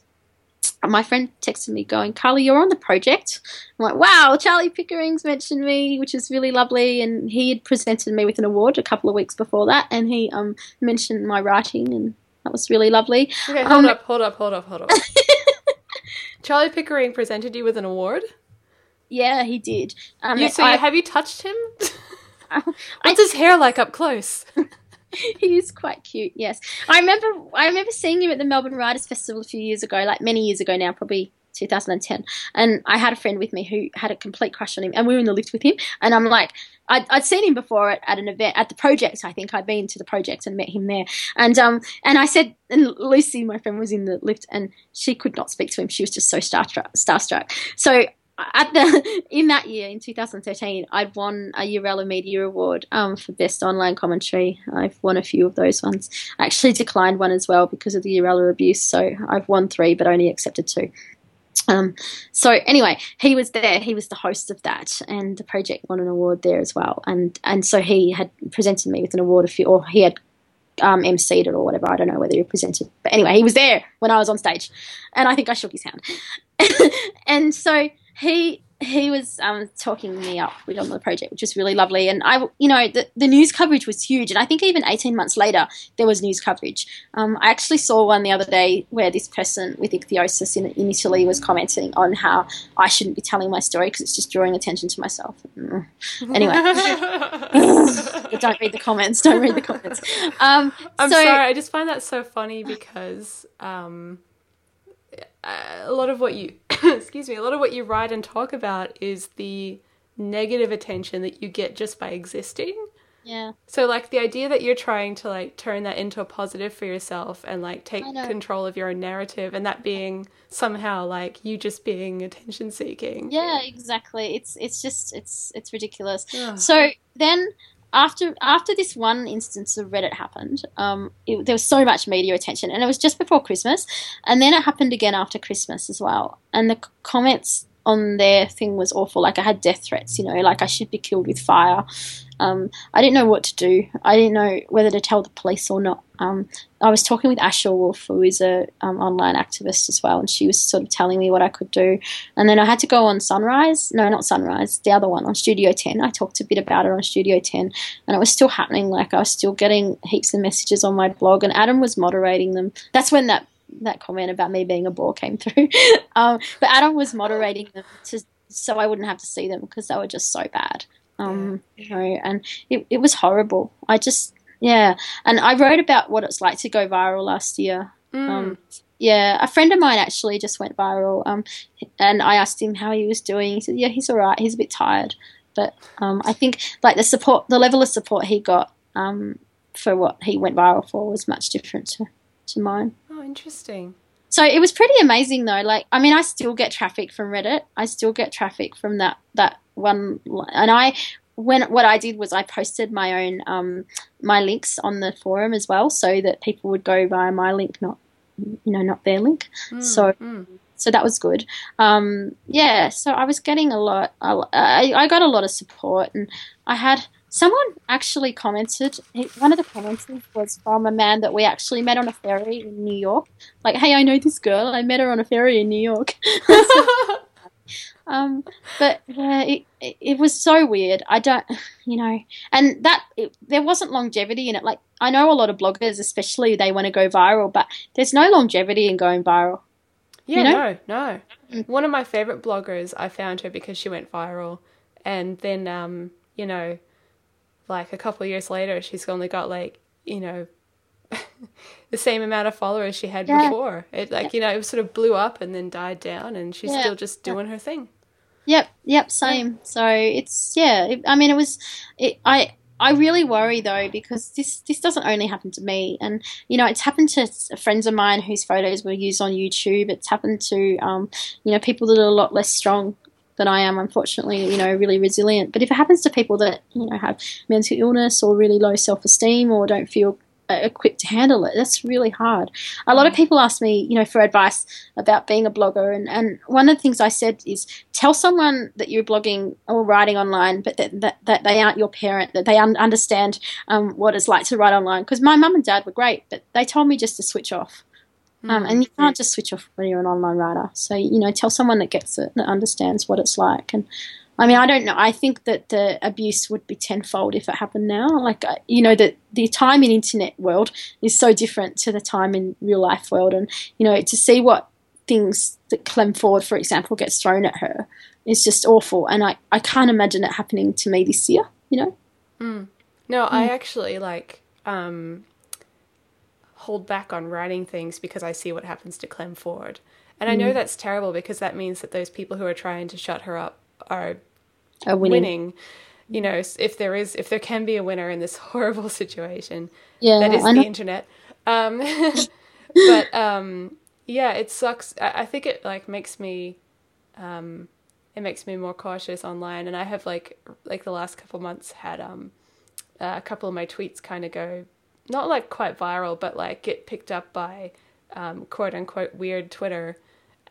my friend texted me going, Carly, you're on the project. I'm like, wow, Charlie Pickering's mentioned me, which is really lovely. And he had presented me with an award a couple of weeks before that, and he um, mentioned my writing, and that was really lovely. Okay, hold um, up, hold up, hold up, hold up. Charlie Pickering presented you with an award? Yeah, he did. Um, you, so I, have you touched him? What's I, his hair like up close? he is quite cute. Yes, I remember. I remember seeing him at the Melbourne Writers Festival a few years ago, like many years ago now, probably 2010. And I had a friend with me who had a complete crush on him, and we were in the lift with him. And I'm like, I'd, I'd seen him before at, at, an event at the project. I think I'd been to the project and met him there. And um, and I said, and Lucy, my friend, was in the lift, and she could not speak to him. She was just so starstruck. starstruck. So at the in that year in 2013 i'd won a Eirella media award um, for best online commentary i've won a few of those ones i actually declined one as well because of the Eirella abuse so i've won three but only accepted two um, so anyway, he was there. He was the host of that, and the project won an award there as well. And and so he had presented me with an award a few, or he had um, MC'd it or whatever. I don't know whether he presented, but anyway, he was there when I was on stage, and I think I shook his hand. and so he he was um, talking me up with on the project, which was really lovely. And I, you know, the, the news coverage was huge. And I think even 18 months later, there was news coverage. Um, I actually saw one the other day where this person with ichthyosis in, in Italy was commenting on how I shouldn't be telling my story because it's just drawing attention to myself. Mm. Anyway, don't read the comments. Don't read the comments. Um, I'm so, sorry. I just find that so funny because. Um Uh, a lot of what you excuse me a lot of what you write and talk about is the negative attention that you get just by existing. Yeah. So like the idea that you're trying to like turn that into a positive for yourself and like take control of your own narrative and that being somehow like you just being attention seeking. Yeah exactly. It's it's just it's it's ridiculous. So then after after this one instance of Reddit happened, um, it, there was so much media attention, and it was just before Christmas, and then it happened again after Christmas as well. And the comments on their thing was awful. Like I had death threats, you know, like I should be killed with fire. Um, I didn't know what to do. I didn't know whether to tell the police or not. Um, I was talking with Asher Wolf, who is a um, online activist as well, and she was sort of telling me what I could do. And then I had to go on Sunrise. No, not Sunrise. The other one on Studio 10. I talked a bit about it on Studio 10, and it was still happening. Like I was still getting heaps of messages on my blog, and Adam was moderating them. That's when that that comment about me being a bore came through. um, but Adam was moderating them to, so I wouldn't have to see them because they were just so bad. Um, you know, and it, it was horrible. I just, yeah. And I wrote about what it's like to go viral last year. Mm. Um, yeah, a friend of mine actually just went viral. Um, and I asked him how he was doing. He said, "Yeah, he's all right. He's a bit tired, but um, I think like the support, the level of support he got um, for what he went viral for was much different to, to mine." Oh, interesting. So it was pretty amazing though. Like, I mean, I still get traffic from Reddit. I still get traffic from that that one, and I when what I did was I posted my own um, my links on the forum as well, so that people would go via my link, not you know not their link. Mm, so mm. so that was good. Um, yeah, so I was getting a lot. I, I got a lot of support, and I had someone actually commented. One of the comments was from a man that we actually met on a ferry in New York. Like, hey, I know this girl. I met her on a ferry in New York. um, but yeah, it, it, it was so weird. I don't, you know, and that it, there wasn't longevity in it. Like, I know a lot of bloggers, especially they want to go viral, but there's no longevity in going viral. Yeah, You know? no, no. One of my favorite bloggers, I found her because she went viral, and then, um, you know, like a couple of years later, she's only got like, you know, the same amount of followers she had Yeah. before. It like, you know, it sort of blew up and then died down, and she's Yeah. still just doing her thing. Yep, yep, same. So it's yeah. It, I mean, it was. It, I I really worry though because this this doesn't only happen to me, and you know, it's happened to friends of mine whose photos were used on YouTube. It's happened to um, you know people that are a lot less strong than I am. Unfortunately, you know, really resilient. But if it happens to people that you know have mental illness or really low self esteem or don't feel uh, equipped to handle it, that's really hard. A lot of people ask me, you know, for advice about being a blogger, and, and one of the things I said is tell someone that you're blogging or writing online, but that, that, that they aren't your parent, that they un- understand um, what it's like to write online. Because my mum and dad were great, but they told me just to switch off. Um, and you can't just switch off when you're an online writer. So, you know, tell someone that gets it, that understands what it's like. And I mean, I don't know. I think that the abuse would be tenfold if it happened now. Like, uh, you know, that the time in internet world is so different to the time in real life world. And, you know, to see what things that Clem Ford, for example, gets thrown at her is just awful. And I, I can't imagine it happening to me this year, you know? No, I Mm. actually like um, hold back on writing things because I see what happens to Clem Ford. And I Mm. know that's terrible because that means that those people who are trying to shut her up are A winning. winning. You know, if there is, if there can be a winner in this horrible situation, Yeah, that is I the internet. Um, but um, yeah, it sucks. I, I think it like makes me, um, it makes me more cautious online. And I have like like the last couple months had um, uh, a couple of my tweets kind of go not like quite viral, but like get picked up by um, quote unquote weird Twitter.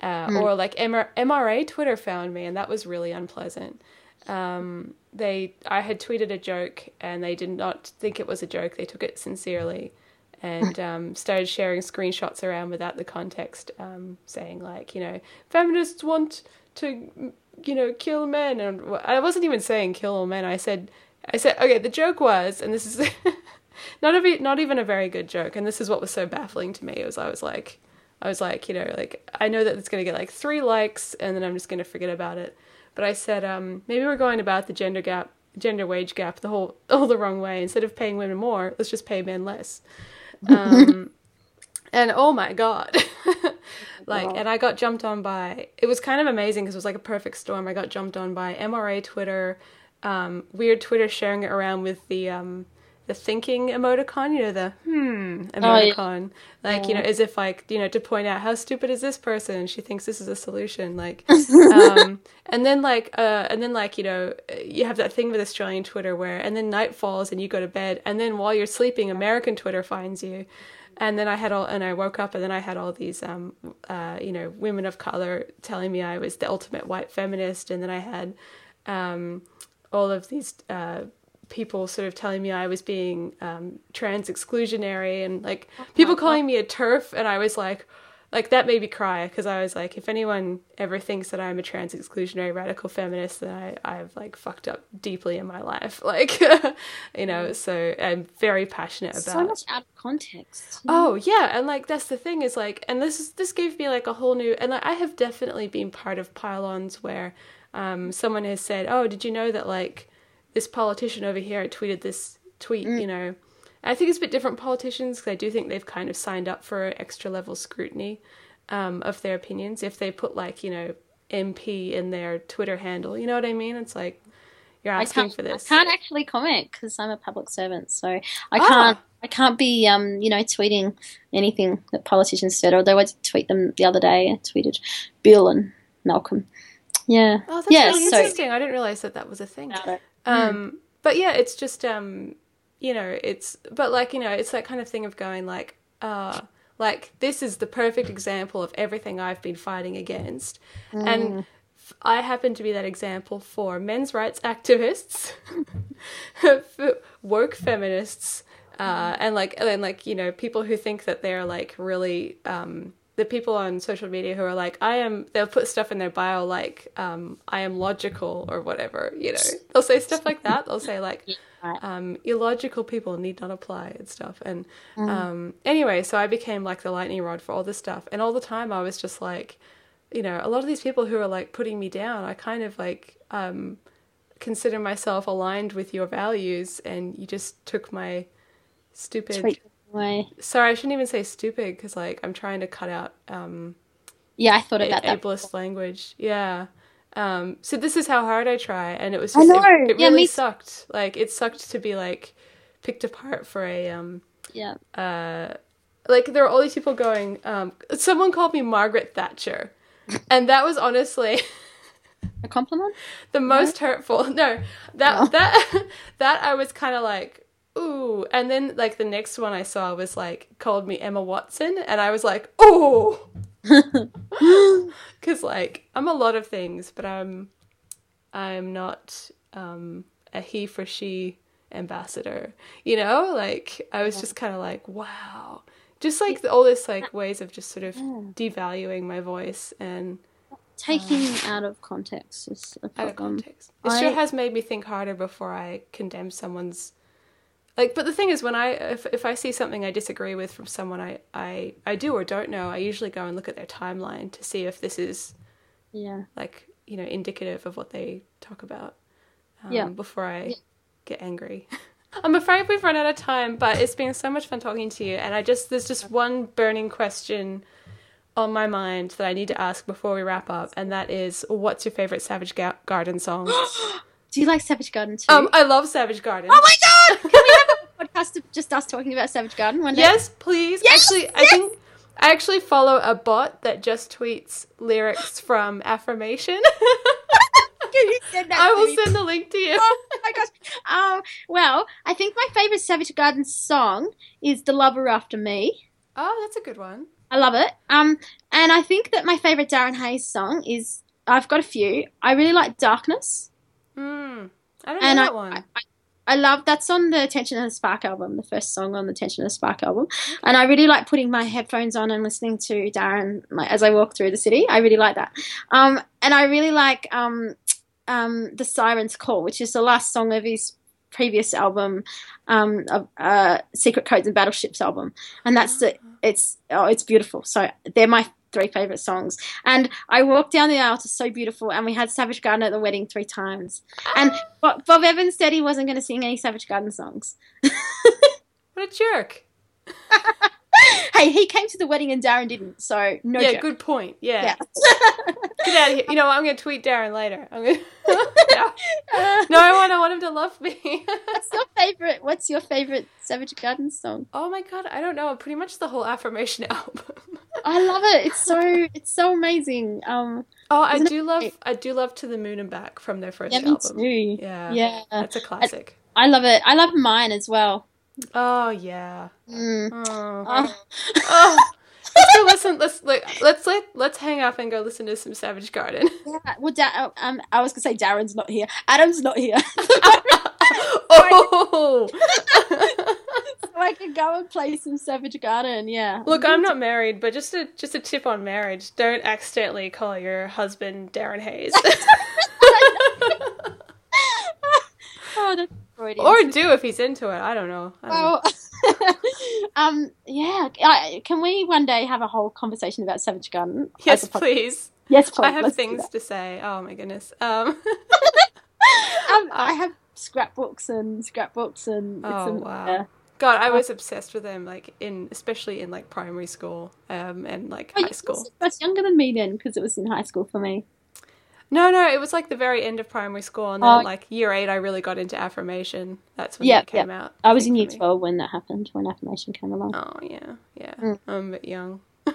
Uh, Or like MR- MRA Twitter found me, and that was really unpleasant. Um, they, I had tweeted a joke, and they did not think it was a joke. They took it sincerely, and um, started sharing screenshots around without the context, um, saying like, you know, feminists want to, you know, kill men, and I wasn't even saying kill all men. I said, I said, okay, the joke was, and this is not a bit, not even a very good joke, and this is what was so baffling to me. It was I was like, I was like, you know, like I know that it's gonna get like three likes, and then I'm just gonna forget about it. But I said, um, maybe we're going about the gender gap, gender wage gap, the whole all the wrong way. Instead of paying women more, let's just pay men less. Um, and oh my god, like, Wow. and I got jumped on by. It was kind of amazing because it was like a perfect storm. I got jumped on by MRA Twitter, um, weird Twitter sharing it around with the um, the thinking emoticon. You know the hmm Oh, yeah. emoticon, like you know, as if like you know to point out how stupid is this person. She thinks this is a solution. Like, um, and then like uh, and then like you know you have that thing with Australian Twitter where and then night falls and you go to bed and then while you're sleeping, American Twitter finds you. And then I had all, and I woke up, and then I had all these, um, uh, you know, women of color telling me I was the ultimate white feminist, and then I had, um, all of these uh, people sort of telling me I was being um, trans exclusionary, and like people calling me a TERF, and I was like, like that made me cry because I was like, if anyone ever thinks that I'm a trans exclusionary radical feminist, then I I've like fucked up deeply in my life, like, you know. So I'm very passionate about So much out of context. Oh yeah, and like that's the thing is like, and this is this gave me like a whole new, and like I have definitely been part of pylons where um, someone has said, "Oh, did you know that like this politician over here tweeted this tweet?" You know, I think it's a bit different politicians because I do think they've kind of signed up for extra level scrutiny um, of their opinions if they put like you know MP in their Twitter handle. You know what I mean? It's like you're asking for this. I can't actually comment because I'm a public servant, so I Ah. can't. I can't be, um, you know, tweeting anything that politicians said. Although I did tweet them the other day. I tweeted Bill and Malcolm. Yeah. Oh, that's yeah, really so- interesting. I didn't realize that that was a thing. Um, but yeah, it's just um, you know, it's but like you know, it's that kind of thing of going like, uh, like this is the perfect example of everything I've been fighting against, and f- I happen to be that example for men's rights activists, for woke feminists, uh, and like and like you know people who think that they're like really um, the people on social media who are like I am they'll put stuff in their bio like um, I am logical or whatever you know? They'll say stuff like that. They'll say like um, illogical people need not apply and stuff. And um, anyway so I became like the lightning rod for all this stuff. And all the time I was just like you know a lot of these people who are like putting me down I kind of like um, consider myself aligned with your values and you just took my stupid Treat away. sorry i shouldn't even say stupid because like i'm trying to cut out um Yeah, I thought a- about that. ableist language yeah um so this is how hard i try and it was just I know. it, it Yeah, really me- sucked like it sucked to be like picked apart for a um Yeah. uh like there were all these people going um someone called me margaret thatcher and that was honestly A compliment? the most hurtful no that Oh. that that i was kind of like ooh. And then like the next one i saw was like called me emma watson and i was like ooh. Because like i'm a lot of things but i'm i'm not um a he for she ambassador you know? Like i was just kind of like wow. Just like all this like ways of just sort of devaluing my voice and Taking out of context is a Uh, out of context. It sure has made me think harder before I condemn someone's like but the thing is when I if if I see something I disagree with from someone I I I do or don't know, I usually go and look at their timeline to see if this is Yeah. like, you know, indicative of what they talk about. Um, Yeah. before I get angry. I'm afraid we've run out of time, but it's been so much fun talking to you and I just there's just one burning question on my mind that I need to ask before we wrap up, and that is, what's your favorite Savage Ga- Garden song? Do you like Savage Garden too? Um, I love Savage Garden. oh my god! Can we have a podcast of just us talking about Savage Garden one day? yes, please. Yes, actually, I think I actually follow a bot that just tweets lyrics from Affirmation. Can you send that I will me? send the link to you. Oh my gosh. Um, well, I think my favorite Savage Garden song is The Lover After Me. Oh, that's a good one. I love it. Um, and I think that my favorite Darren Hayes song is I've got a few. I really like Darkness. Hmm. I don't And know I- that one. I, I love that's on the Tension and the Spark album, the first song on the Tension and the Spark album. And I really like putting my headphones on and listening to Darren like, as I walk through the city. I really like that. Um, and I really like um, um, the Siren's Call, which is the last song of his previous album, um, uh, Secret Codes and Battleships album. And that's the it's oh it's beautiful. So they're my three favorite songs. And I walked down the aisle to So Beautiful, and we had Savage Garden at the wedding three times. And Bob, Bob Evans said he wasn't going to sing any Savage Garden songs. What a jerk. hey, he came to the wedding and Darren didn't, so no yeah, joke. good point. Yeah. Yeah. Get out of here. You know what? I'm going to tweet Darren later. I'm gonna... no. no, I want, I want him to love me. What's your favorite? What's your favorite Savage Garden song? oh my god, I don't know. Pretty much the whole Affirmation album. I love it. It's so it's so amazing. Um, Oh, I Isn't it do love? I do love To the Moon and Back from their first yeah, album. too. Yeah. Yeah, That's a classic. I love it. I love mine as well. Oh yeah. Mm. Oh. Oh. Oh. Let's go listen. Let's like, let's let let's hang up and go listen to some Savage Garden. Yeah, well, da- um, I was gonna say Darren's not here. Adam's not here, oh. so I can go and play some Savage Garden. Yeah. Look, I'm not married, but just a just a tip on marriage: don't accidentally call your husband Darren Hayes, oh, Freudian. or do if he's into it. I don't know. I don't know. well, um, yeah. I, can we one day have a whole conversation about Savage Garden? yes, As a pod- please. Yes, please. I have Let's things to say. Oh my goodness. Um. Um, I have scrapbooks and scrapbooks and. Oh, wow. yeah. God, I was obsessed with them, like in especially in like primary school, um, and like Oh, high school. much younger than me then, because it was in high school for me. No, no, it was like the very end of primary school, and then Oh. like year eight, I really got into affirmation. That's when Yeah, it came out. I was in year twelve when that happened, when affirmation came along. Oh yeah, yeah. Mm. I'm a bit young.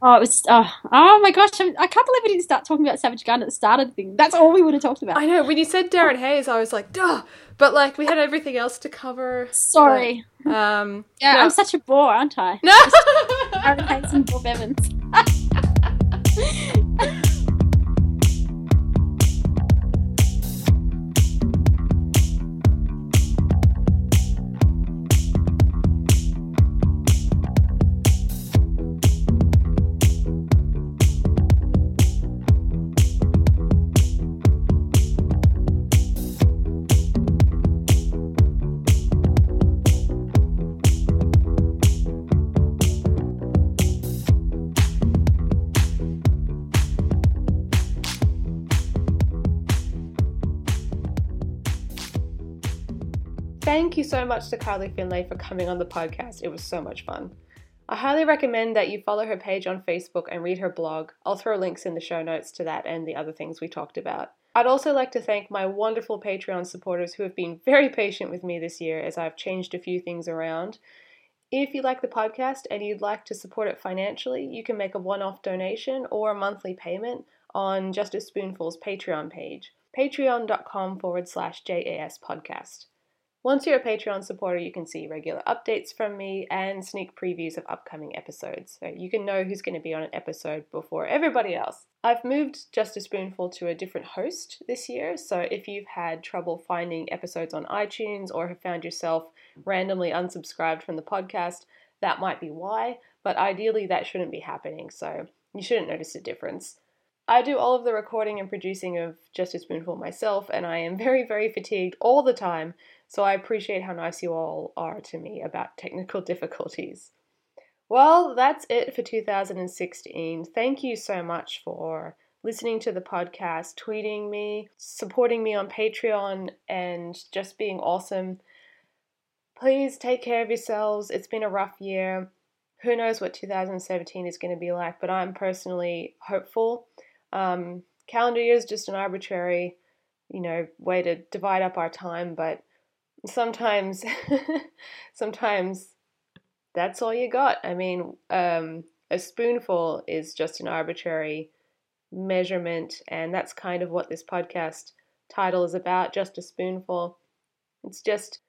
Oh, it was. Oh, oh my gosh! I'm, I can not believe we didn't start talking about Savage Garden at the start of the thing. That's all we would have talked about. I know. When you said Darren Hayes, I was like, duh. But like, we had everything else to cover. Sorry. But, um, yeah, no. I'm such a bore, aren't I? No. Darren Hayes and Bob Evans. So much to Carly Findlay for coming on the podcast. It was so much fun. I highly recommend that you follow her page on Facebook and read her blog. I'll throw links in the show notes to that and the other things we talked about. I'd also like to thank my wonderful Patreon supporters who have been very patient with me this year as I've changed a few things around. If you like the podcast and you'd like to support it financially, you can make a one off donation or a monthly payment on Just a Spoonful's Patreon page, patreon.com forward slash JAS podcast. Once you're a Patreon supporter, you can see regular updates from me and sneak previews of upcoming episodes. So you can know who's going to be on an episode before everybody else. I've moved Just a Spoonful to a different host this year, so if you've had trouble finding episodes on iTunes or have found yourself randomly unsubscribed from the podcast, that might be why, but ideally that shouldn't be happening, so you shouldn't notice a difference. I do all of the recording and producing of Just a Spoonful myself, and I am very, very fatigued all the time, so I appreciate how nice you all are to me about technical difficulties. Well, that's it for 2016. Thank you so much for listening to the podcast, tweeting me, supporting me on Patreon, and just being awesome. Please take care of yourselves. It's been a rough year. Who knows what 2017 is going to be like, but I'm personally hopeful. Um, calendar year is just an arbitrary, you know, way to divide up our time, but sometimes sometimes that's all you got. I mean, um, a spoonful is just an arbitrary measurement, and that's kind of what this podcast title is about just a spoonful. It's just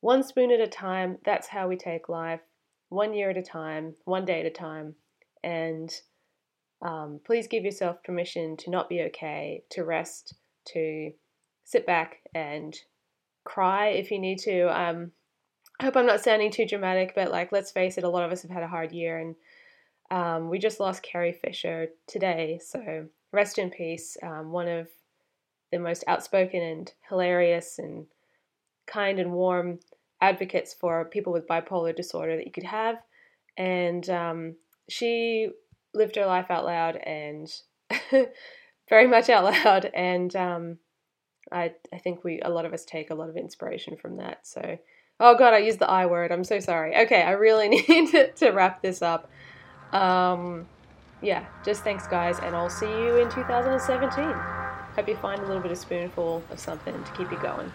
one spoon at a time. That's how we take life, one year at a time, one day at a time. And um, please give yourself permission to not be okay, to rest, to sit back and cry if you need to. Um, I hope I'm not sounding too dramatic, but like, let's face it, a lot of us have had a hard year, and um, we just lost Carrie Fisher today. So rest in peace. Um, one of the most outspoken and hilarious and kind and warm advocates for people with bipolar disorder that you could have, and um, she lived her life out loud and very much out loud, and um, I I think we a lot of us take a lot of inspiration from that. So, oh god, I used the I word. I'm so sorry. Okay, I really need to, to wrap this up. Um, yeah, just thanks, guys, and I'll see you in 2017. Hope you find a little bit of spoonful of something to keep you going.